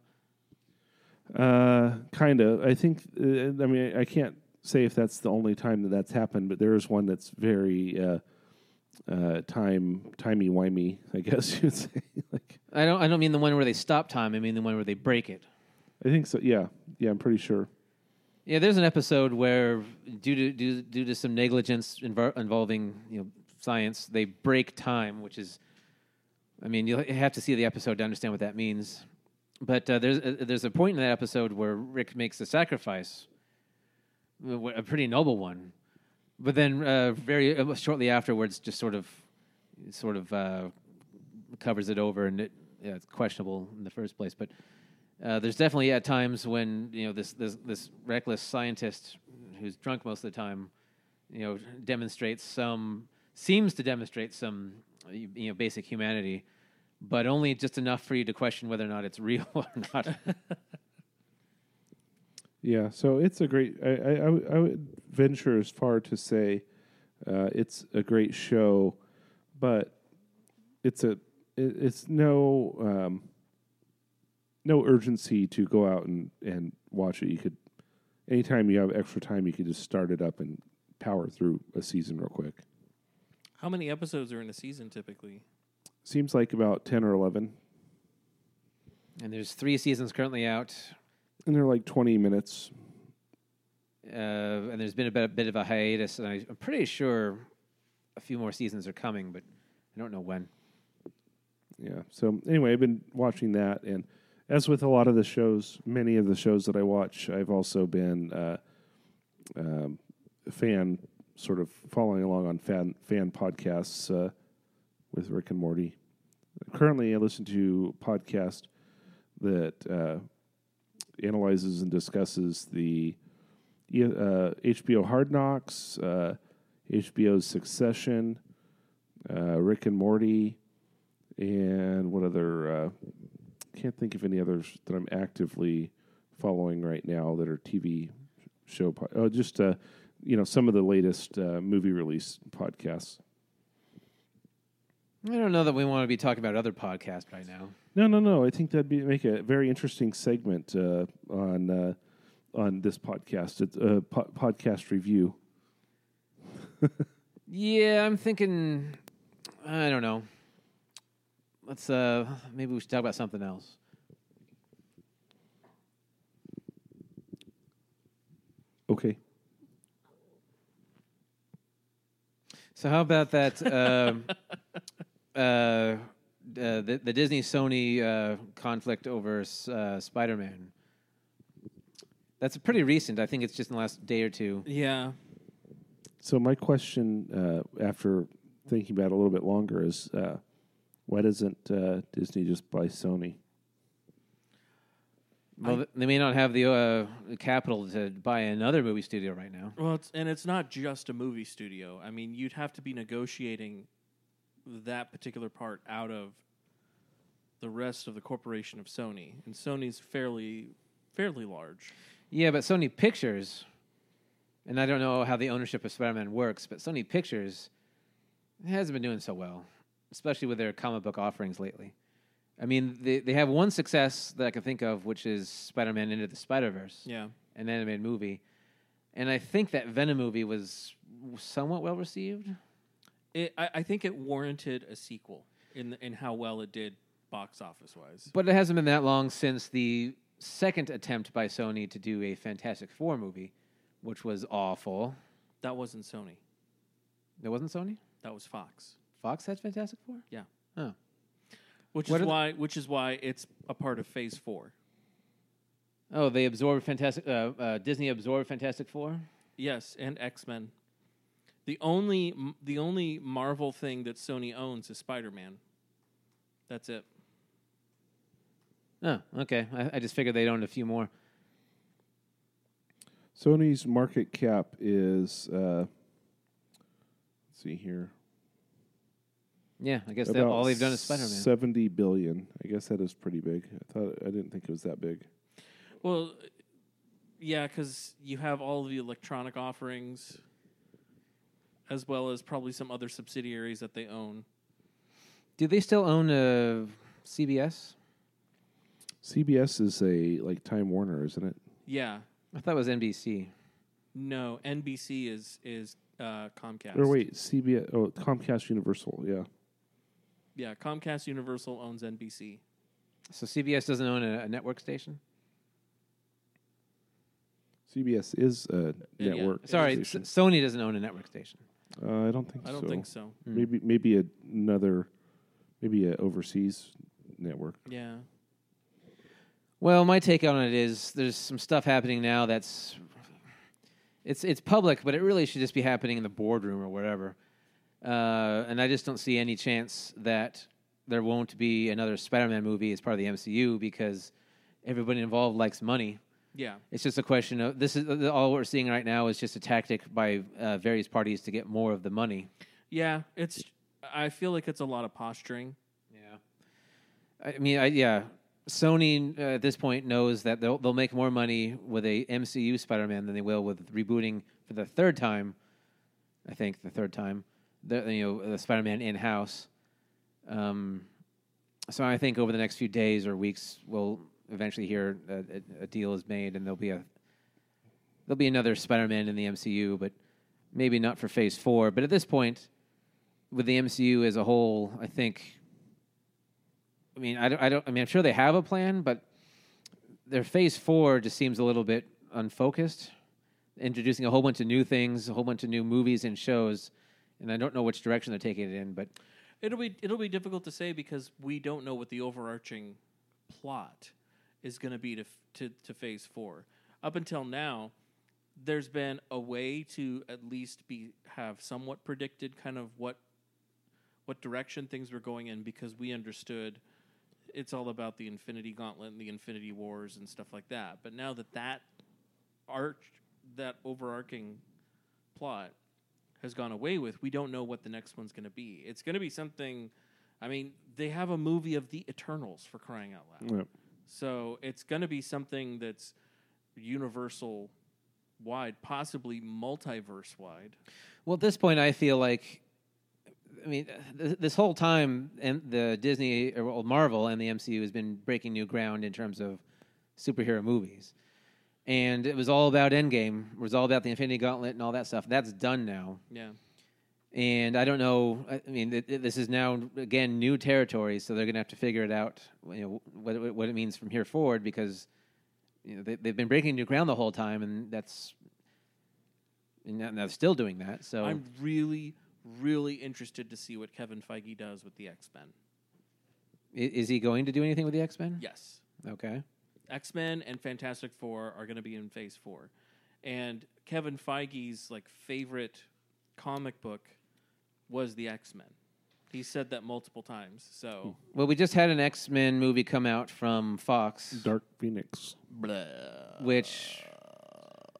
Uh, kind of. I think. Uh, I mean, I can't say if that's the only time that that's happened, but there is one that's very uh, uh, time timey wimey. I guess you'd say. like, I don't. I don't mean the one where they stop time. I mean the one where they break it. I think so. Yeah, yeah. I'm pretty sure. Yeah, there's an episode where due to due, due to some negligence invo- involving you know science, they break time, which is, I mean, you have to see the episode to understand what that means. But uh, there's uh, there's a point in that episode where Rick makes a sacrifice, a a pretty noble one, but then uh, very uh, shortly afterwards, just sort of sort of uh, covers it over, and it, yeah, it's questionable in the first place, but. Uh, there's definitely at times when you know this, this this reckless scientist who's drunk most of the time, you know, demonstrates some seems to demonstrate some you know basic humanity, but only just enough for you to question whether or not it's real or not. Yeah. So it's a great. I I, I would- would venture as far to say, uh, it's a great show, but it's a it, it's no um, no urgency to go out and and watch it. You could anytime you have extra time, you could just start it up and power through a season real quick. How many episodes are in a season typically? Seems like about ten or eleven, and there's three seasons currently out, and they're like twenty minutes. uh, and there's been a bit, bit of a hiatus, and I, I'm pretty sure a few more seasons are coming, but I don't know when. Yeah. So anyway, I've been watching that, and as with a lot of the shows, many of the shows that I watch, I've also been uh, um, a fan, sort of following along on fan fan podcasts uh, with Rick and Morty. Currently, I listen to a podcast that uh, analyzes and discusses the uh, HBO Hard Knocks, uh, HBO's Succession, uh, Rick and Morty and what other uh, can't think of any others that I'm actively following right now that are TV show po- oh just uh, you know some of the latest movie release podcasts I don't know that we want to be talking about other podcasts right now. no no no I think that'd be make a very interesting segment uh, on uh, on this podcast it's a po- podcast review Yeah, I'm thinking. I don't know. Let's uh, maybe we should talk about something else. okay So how about that? um uh, uh, the, the Disney Sony uh, conflict over uh, Spider Man. That's pretty recent. I think it's just in the last day or two. Yeah. so my question uh, after thinking about it a little bit longer is uh, why doesn't uh, Disney just buy Sony Well, th- they may not have the uh, capital to buy another movie studio right now. Well, it's, and it's not just a movie studio. I mean, you'd have to be negotiating that particular part out of the rest of the corporation of Sony, and Sony's fairly fairly large. Yeah, but Sony Pictures, and I don't know how the ownership of Spider Man works, but Sony Pictures hasn't been doing so well, especially with their comic book offerings lately. I mean, they, they have one success that I can think of, which is Spider Man Into the Spider Verse, Yeah. an animated movie. And I think that Venom movie was somewhat well received. It, I, I think it warranted a sequel in the, in how well it did box office wise. But it hasn't been that long since the second attempt by Sony to do a Fantastic Four movie, which was awful. That wasn't Sony. That wasn't Sony. That was Fox. Fox had Fantastic Four. Yeah. Oh, Which What is why which is why it's a part of Phase Four. oh, they absorbed Fantastic. Uh, uh, Disney absorbed Fantastic Four. Yes, and X Men. The only the only Marvel thing that Sony owns is Spider Man. That's it. Oh, okay. I, I just figured they'd owned a few more. Sony's market cap is uh, let's see here. Yeah, I guess that all they've done is Spider Man. Seventy billion. I guess that is pretty big. I thought I didn't think it was that big. Well, yeah, because you have all of the electronic offerings, as well as probably some other subsidiaries that they own. Do they still own uh, CBS? CBS is a like Time Warner, isn't it? Yeah, I thought it was NBC. no, NBC is is uh, Comcast. Or wait, CBS. Oh, Comcast Universal. Yeah. yeah, Comcast Universal owns NBC. So CBS doesn't own a, a network station. CBS is a Yeah, network. Sorry, S- Sony doesn't own a network station. Uh, I don't think I don't so. think so. Maybe maybe another, maybe a overseas network. Yeah, Well, my take on it is there's some stuff happening now that's it's it's public, but it really should just be happening in the boardroom or whatever. Uh, and I just don't see any chance that there won't be another Spider-Man movie as part of the MCU because everybody involved likes money. Yeah, It's just a question of this is all we're seeing right now is just a tactic by uh, various parties to get more of the money. yeah. It's. I feel like it's a lot of posturing. Yeah. I mean, I, yeah. Sony uh, at this point knows that they'll they'll make more money with a MCU Spider-Man than they will with rebooting for the third time. I think the third time, the you know the Spider-Man in house. Um, so I think over the next few days or weeks, we'll eventually here a, a, deal is made, and there'll be a there'll be another Spider-Man in the MCU, but maybe not for Phase Four. But at this point, with the MCU as a whole, I think. I mean, I don't, I don't. I mean, I'm sure they have a plan, but their Phase Four just seems a little bit unfocused, introducing a whole bunch of new things, a whole bunch of new movies and shows, and I don't know which direction they're taking it in. But It'll be it'll be difficult to say because we don't know what the overarching plot is going to be to, to to Phase Four. Up until now, there's been a way to at least be have somewhat predicted kind of what what direction things were going in because we understood it's all about the Infinity Gauntlet and the Infinity Wars and stuff like that. But now that that arch that overarching plot has gone away with, we don't know what the next one's going to be. It's going to be something. I mean, they have a movie of the Eternals for crying out loud. Yep. So it's going to be something that's universal wide, possibly multiverse wide. well, at this point, I feel like, I mean, th- this whole time, and the Disney or Marvel and the MCU has been breaking new ground in terms of superhero movies. And it was all about Endgame. It was all about the Infinity Gauntlet and all that stuff. That's done now. Yeah. And I don't know. I mean, th- th- this is now again new territory, so they're going to have to figure it out. You know what it- what it means from here forward because you know they, they've been breaking new ground the whole time, and that's and they're still doing that. So I'm really, really interested to see what Kevin Feige does with the X Men. is he going to do anything with the X Men? Yes. Okay. X Men and Fantastic Four are going to be in Phase Four, and Kevin Feige's like favorite comic book was the X Men. He said that multiple times. So Well, we just had an X Men movie come out from Fox, Dark Phoenix. which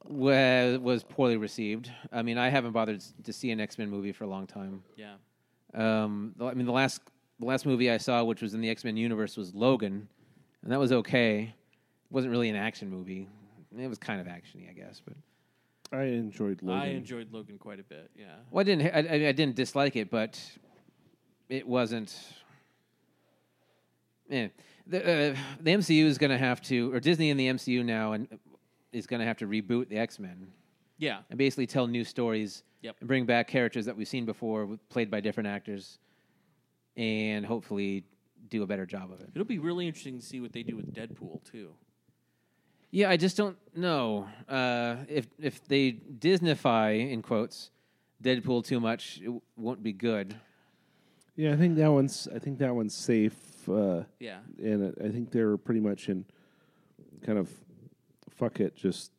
wa- was poorly received. I mean, I haven't bothered s- to see an X Men movie for a long time. yeah, Um, the- I mean, the last the last movie I saw, which was in the X Men universe, was Logan, and that was okay. It wasn't really an action movie. It was kind of actiony, I guess, but I enjoyed Logan. I enjoyed Logan quite a bit. Yeah, well, I didn't. I, I, I didn't dislike it, but it wasn't. Yeah, the uh, the MCU is going to have to, or Disney and the MCU now, and is going to have to reboot the X Men. Yeah. and basically tell new stories Yep. and bring back characters that we've seen before, with- played by different actors, and hopefully do a better job of it. It'll be really interesting to see what they do with Deadpool too. Yeah, I just don't know uh, if if they Disneyfy in quotes Deadpool too much, it w- won't be good. Yeah, I think that one's. I think that one's safe, uh, Yeah. and I think they're pretty much in kind of fuck it, just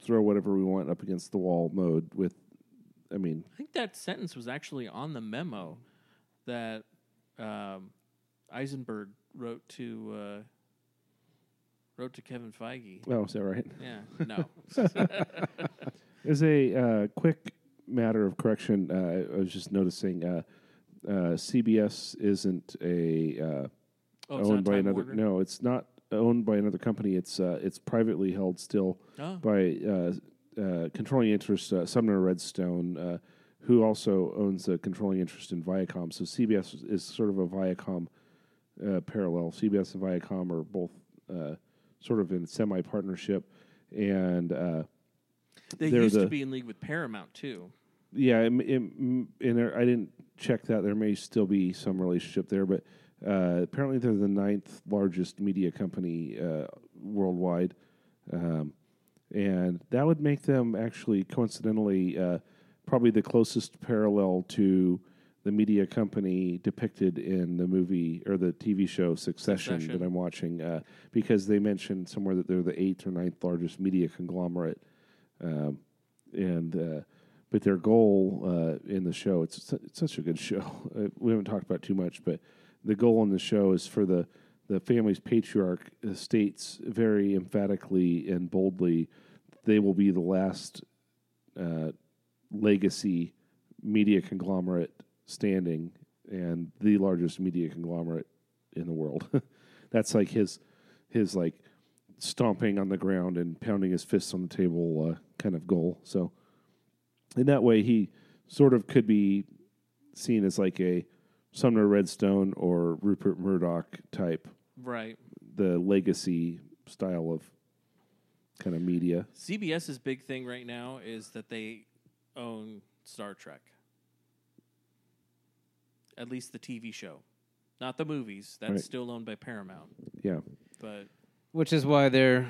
throw whatever we want up against the wall mode. With, I mean, I think that sentence was actually on the memo that um, Eisenberg wrote to uh, wrote to Kevin Feige. oh, is that right? Yeah. No. As a uh, quick matter of correction, uh, I was just noticing uh, uh, CBS isn't a uh, Oh, it's owned by Time another. Warner? No, it's not owned by another company. It's uh, it's privately held still Oh. by uh, uh, controlling interest uh, Sumner Redstone, uh, who also owns a controlling interest in Viacom. So CBS is- is sort of a Viacom uh, parallel. CBS and Viacom are both uh, sort of in semi partnership, and uh, They used the- to be in league with Paramount too. yeah, it, it, in there, I didn't check that. There may still be some relationship there, but uh, apparently they're the ninth largest media company uh, worldwide, um, and that would make them actually coincidentally uh, probably the closest parallel to the media company depicted in the movie or the TV show Succession, Succession. that I'm watching, uh, because they mentioned somewhere that they're the eighth or ninth largest media conglomerate, um, and uh, but their goal uh, in the show it's, it's such a good show. Uh, we haven't talked about it too much, but the goal in the show is for the the family's patriarch uh, states very emphatically and boldly they will be the last uh, legacy media conglomerate standing and the largest media conglomerate in the world. That's like his his like stomping on the ground and pounding his fists on the table uh, kind of goal. So in that way, he sort of could be seen as like a Sumner Redstone or Rupert Murdoch type, Right. the legacy style of kind of media. CBS's big thing right now is that they own Star Trek. At least the TV show. Not the movies. That's Right. still owned by Paramount. Yeah. But Which is why they're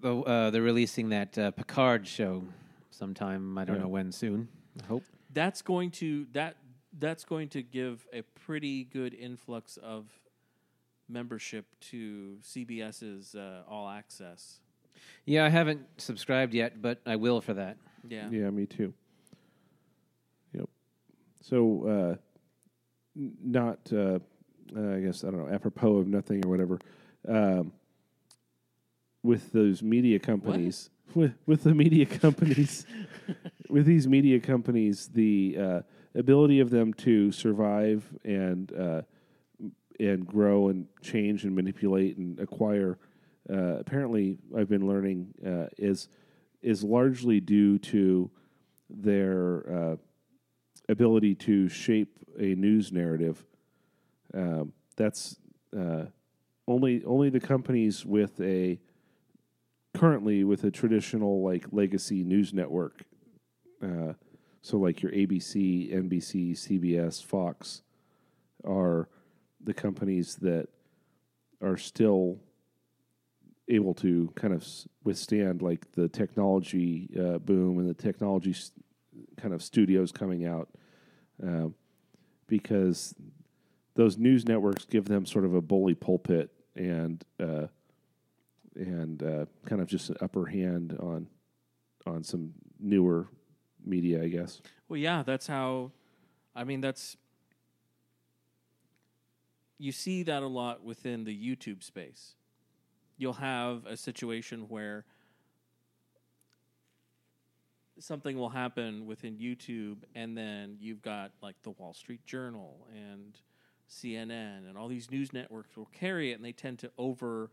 the, uh, they're releasing that uh, Picard show sometime. I don't Yeah. know when soon. I hope. that's going to that that's going to give a pretty good influx of membership to CBS's uh, All Access. Yeah, I haven't subscribed yet, but I will for that. Yeah. Yeah, me too. Yep. So, uh, n- not, uh, uh, I guess, I don't know, apropos of nothing or whatever, um, with those media companies, with, with the media companies, with these media companies, the uh, ability of them to survive and uh, and grow and change and manipulate and acquire, uh, apparently, I've been learning uh, is is largely due to their uh, ability to shape a news narrative. Um, that's uh, only only the companies with a currently with a traditional like legacy news network. Uh, so like your ABC, NBC, CBS, Fox are the companies that are still able to kind of withstand like the technology uh, boom and the technology s- kind of studios coming out um, because those news networks give them sort of a bully pulpit and uh, and uh, kind of just an upper hand on on some newer media, I guess. Well, yeah, that's how. I mean, that's you see that a lot within the YouTube space. You'll have a situation where something will happen within YouTube, and then you've got like the Wall Street Journal and CNN and all these news networks will carry it, and they tend to over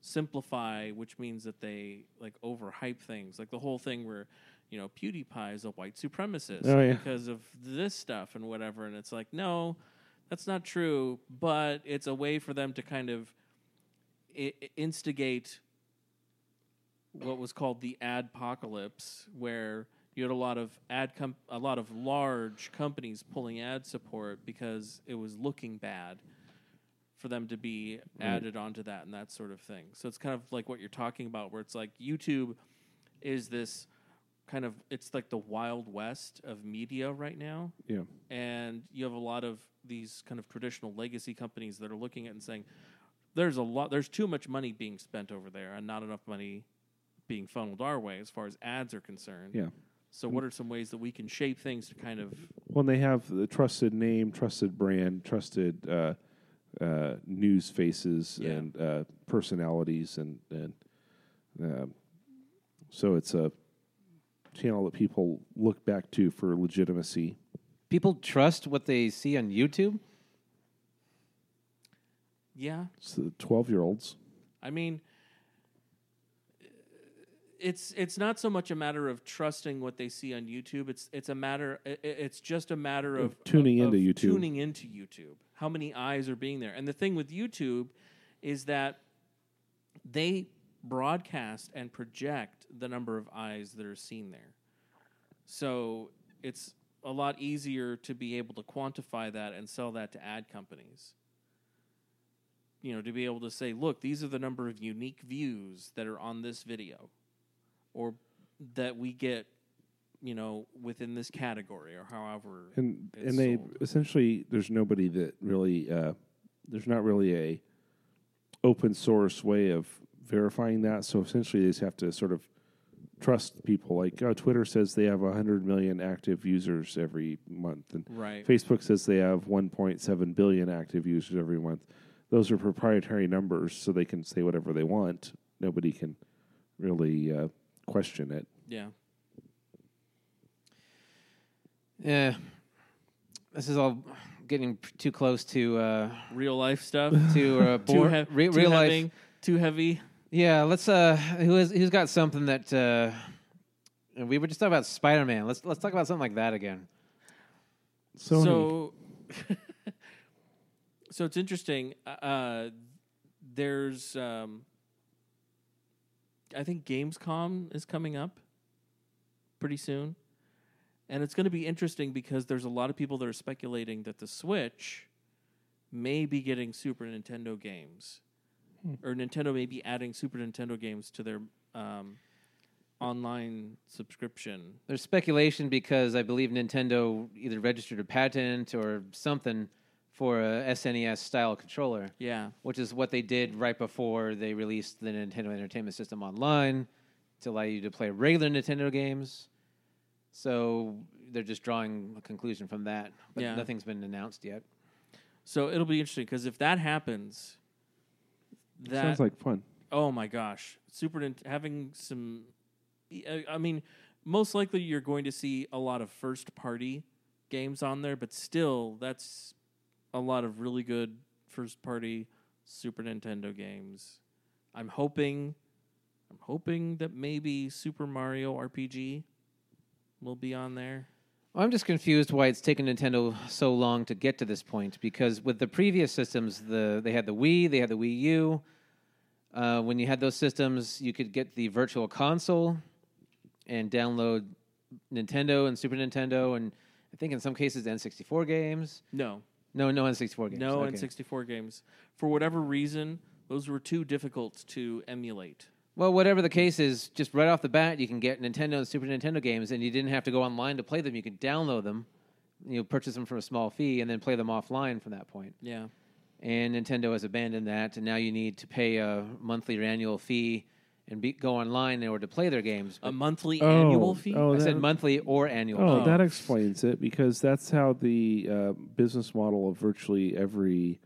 simplify, which means that they like overhype things, like the whole thing where you know PewDiePie is a white supremacist Oh, yeah. because of this stuff and whatever, and it's like no, that's not true, but it's a way for them to kind of I- instigate what was called the adpocalypse, where you had a lot of ad com- a lot of large companies pulling ad support because it was looking bad for them to be added onto that and that sort of thing. So it's kind of like what you're talking about, where it's like YouTube is this kind of it's like the wild west of media right now Yeah. and you have a lot of these kind of traditional legacy companies that are looking at it and saying there's a lot there's too much money being spent over there and not enough money being funneled our way as far as ads are concerned Yeah. so what are some ways that we can shape things to kind of Well, they have the trusted name, trusted brand, trusted uh, uh, news faces, Yeah. and uh, personalities, and and um so it's a channel that people look back to for legitimacy. People trust what they see on YouTube. yeah It's the twelve-year-olds. i mean it's it's not so much a matter of trusting what they see on YouTube. It's it's a matter. It's just a matter of, Of tuning of- into of YouTube. Tuning into YouTube. How many eyes are being there? And the thing with YouTube is that they broadcast and project the number of eyes that are seen there. So it's a lot easier to be able to quantify that and sell that to ad companies. You know, to be able to say, look, these are the number of unique views that are on this video or that we get, you know, within this category or however. and and they sold. essentially there's nobody that really uh, there's not really a open source way of verifying that. So essentially, they just have to sort of trust people. Like oh, Twitter says they have hundred million active users every month, and Right. Facebook says they have 1.7 billion active users every month. Those are proprietary numbers, so they can say whatever they want. Nobody can really uh, question it. Yeah. Yeah, this is all getting too close to uh, Real life stuff. to uh, too, he- re- too real life. heavy, Too heavy. Yeah, let's. Uh, who has who's got something that uh, we were just talking about Spider Man. Let's let's talk about something like that again. Sony. So, so it's interesting. Uh, there's, um, I think Gamescom is coming up pretty soon, and it's going to be interesting because there's a lot of people that are speculating that the Switch may be getting Super Nintendo games, or Nintendo may be adding Super Nintendo games to their um, online subscription. There's speculation because I believe Nintendo either registered a patent or something for a SNES style controller, Yeah, which is what they did right before they released the Nintendo Entertainment System online to allow you to play regular Nintendo games. So they're just drawing a conclusion from that, but Yeah. nothing's been announced yet. so it'll be interesting because if that happens, that Sounds like fun. Oh my gosh, Super Nint- having some. I- uh, I mean, most likely you're going to see a lot of first party games on there, but still, that's a lot of really good first party Super Nintendo games. I'm hoping, I'm hoping that maybe Super Mario RPG will be on there. I'm just confused why it's taken Nintendo so long to get to this point. Because with the previous systems, the they had the Wii, they had the Wii U. Uh, when you had those systems, you could get the Virtual Console and download Nintendo and Super Nintendo, and I think in some cases N64 games. No, No, no N64 games. no Okay. N64 games. For whatever reason, those were too difficult to emulate. Well, whatever the case is, just right off the bat, you can get Nintendo and Super Nintendo games, and you didn't have to go online to play them. You could download them, you know, purchase them for a small fee, and then play them offline from that point. Yeah. And Nintendo has abandoned that, and now you need to pay a monthly or annual fee and be, go online in order to play their games. A monthly Oh, annual fee? oh, I said monthly or annual. Oh, fee. that explains it because that's how the uh, business model of virtually every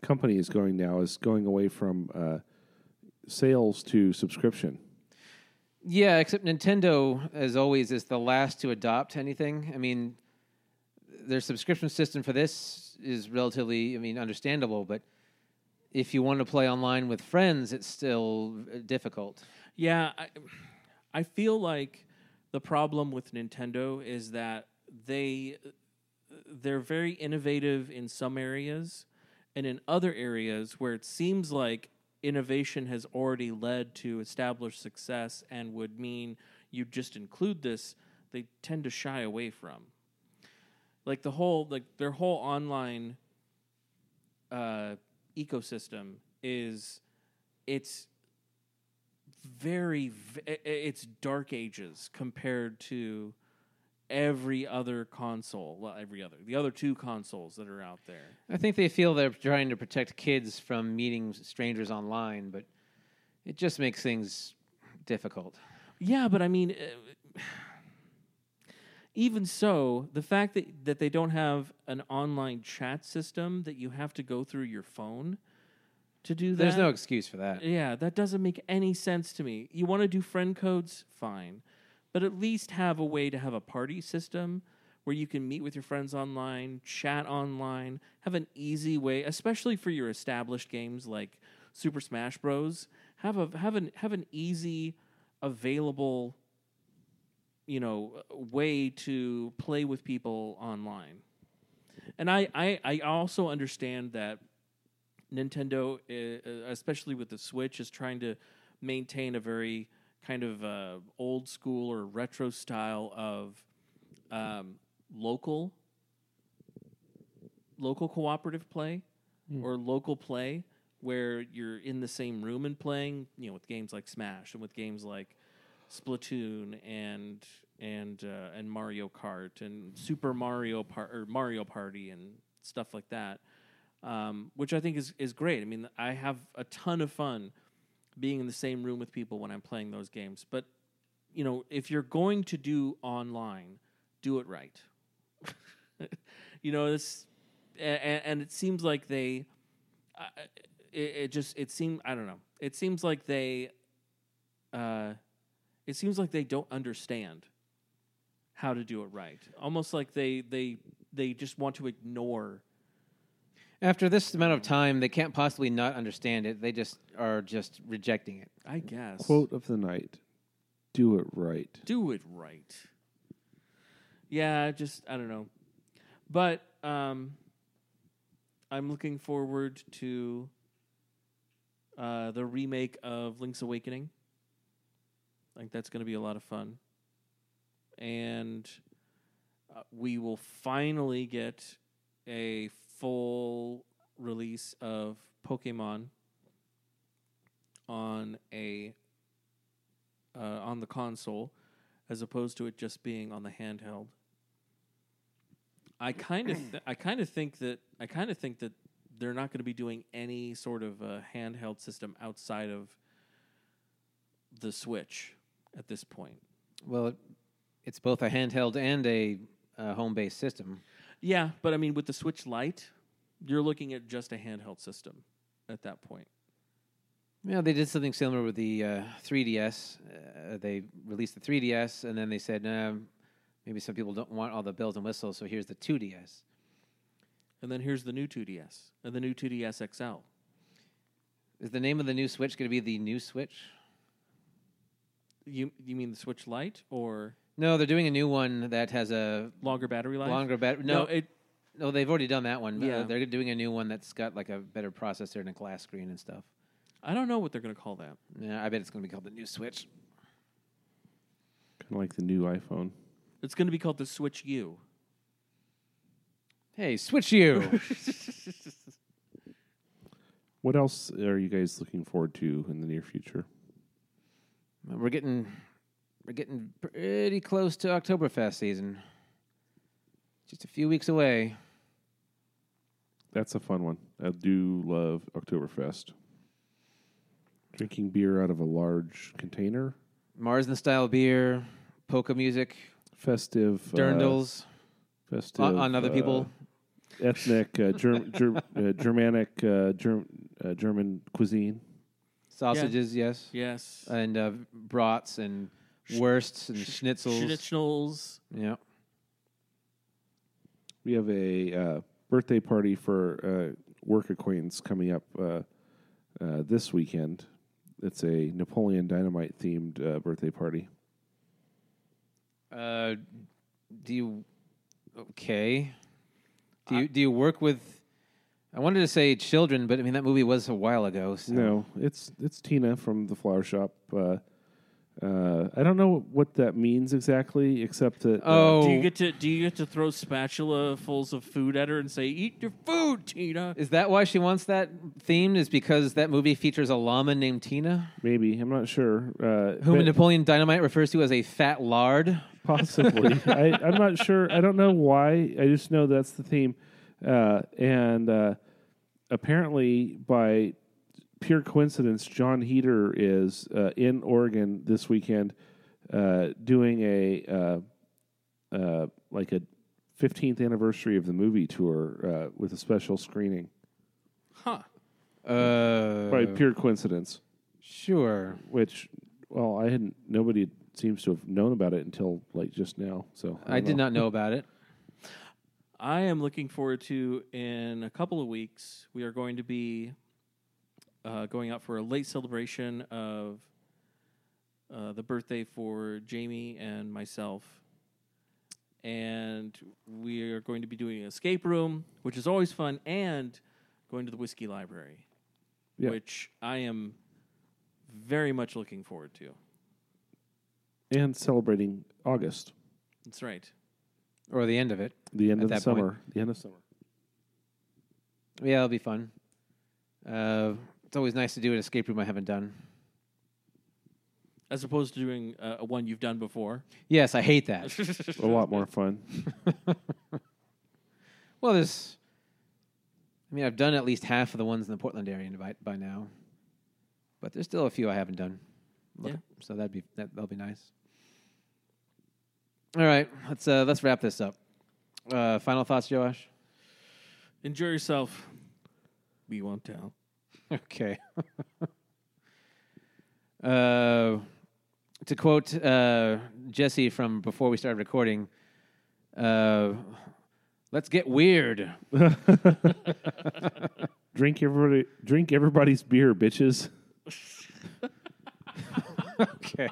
company is going now is going away from uh, sales to subscription. Yeah, except Nintendo, as always, is the last to adopt anything. I mean, their subscription system for this is relatively, I mean, understandable, but if you want to play online with friends, it's still uh, difficult. Yeah, I, I feel like the problem with Nintendo is that they they're very innovative in some areas and in other areas where it seems like innovation has already led to established success and would mean you just include this, they tend to shy away from. Like the whole like their whole online uh, ecosystem is it's very v- i- i- it's dark ages compared to every other console well every other the other two consoles that are out there I think they feel they're trying to protect kids from meeting strangers online, but it just makes things difficult. yeah but i mean uh, even so the fact that, that they don't have an online chat system that you have to go through your phone to do that There's no excuse for that. Yeah, that doesn't make any sense to me. You want to do friend codes? Fine. But at least have a way to have a party system where you can meet with your friends online, chat online, have an easy way, especially for your established games like Super Smash Bros. Have a have an have an easy available you know way to play with people online. And I I, I also understand that Nintendo, uh, especially with the Switch, is trying to maintain a very kind of uh, old school or retro style of um, local local cooperative play or local play where you're in the same room and playing you know with games like smash and with games like splatoon and and uh, and mario kart and super mario Par- or mario party and stuff like that um, which i think is is great. I mean i have a ton of fun being in the same room with people when i'm playing those games. But you know if you're going to do online do it right. You know this and, and it seems like they uh, it, it just it seemed i don't know. It seems like they uh it seems like they don't understand how to do it right almost like they they they just want to ignore After this amount of time, they can't possibly not understand it. They just are just rejecting it. i guess Quote of the night: "Do it right." do it right yeah just i don't know but um i'm looking forward to uh the remake of link's awakening i think that's going to be a lot of fun and uh, we will finally get a full release of pokemon on a uh, on the console as opposed to it just being on the handheld. I kind of th- I kind of think that I kind of think that they're not going to be doing any sort of uh, handheld system outside of the Switch at this point. Well, it, it's both a handheld and a uh, home-based system. Yeah, but I mean with the Switch Lite, you're looking at just a handheld system at that point. Yeah, they did something similar with the uh, 3DS. Uh, they released the 3DS, and then they said, nah, maybe some people don't want all the bells and whistles, so here's the 2DS. And then here's the new 2DS and the new 2DS XL. Is the name of the new Switch going to be the new Switch? You you mean the Switch Lite or No, they're doing a new one that has a longer battery life? longer battery. No, No, it no, they've already done that one. Yeah. Uh, they're doing a new one that's got like a better processor and a glass screen and stuff. I don't know what they're going to call that. Yeah, I bet it's going to be called the new Switch. Kind of like the new iPhone. It's going to be called the Switch U. Hey, Switch you! What else are you guys looking forward to in the near future? We're getting we're getting pretty close to Oktoberfest season. Just a few weeks away. That's a fun one. I do love Oktoberfest. Drinking beer out of a large container, Märzen style beer, polka music, festive, uh, dirndls festive on, on other uh, people. ethnic, uh, Germ- Ger- uh, Germanic, uh, Germ- uh, German cuisine. Sausages, yes. Yes. And uh, brats and wursts and schnitzels. Schnitzels. yeah. We have a uh, birthday party for uh, work acquaintance coming up uh, uh, this weekend. It's a Napoleon Dynamite themed uh, birthday party. Uh, do you okay? Do you do you work with I wanted to say children, but I mean that movie was a while ago. So. No, it's it's Tina from the flower shop. Uh, uh, I don't know what that means exactly, except that uh, Oh, Do you get to do you get to throw spatula fulls of food at her and say, "Eat your food, Tina"? is that why she wants that themed? Is because that movie features a llama named Tina, maybe I'm not sure. Uh, whom Napoleon Dynamite refers to as a fat lard. possibly, I, I'm not sure. I don't know why. I just know that's the theme, uh, and uh, apparently by pure coincidence, Jon Heder is uh, in Oregon this weekend uh, doing a uh, uh, like a 15th anniversary of the movie tour uh, with a special screening. Huh. Uh, By pure coincidence, sure. which well, I hadn't. Nobody seems to have known about it until like just now. So I don't did know. not know about it. I am looking forward to in a couple of weeks. We are going to be uh, going out for a late celebration of uh, the birthday for Jamie and myself, and we are going to be doing an escape room, which is always fun, and going to the whiskey library, Yeah. which I am very much looking forward to. and celebrating August, That's right. Or the end of it. the end of the that point. summer. The end of summer. Yeah, it'll be fun. Uh, it's always nice to do an escape room I haven't done. As opposed to doing uh, a one you've done before. Yes, I hate that. A lot more fun. well, there's. I mean, I've done at least half of the ones in the Portland area by, by now, but there's still a few I haven't done. Look- Yeah. So that'd be that, that'll be nice. All right, let's uh, let's wrap this up. Uh, final thoughts, Joash. Enjoy yourself. We won't tell. Okay. uh, to quote uh, Jesse from before we started recording, uh, let's get weird. Drink everybody. Drink everybody's beer, bitches. Okay.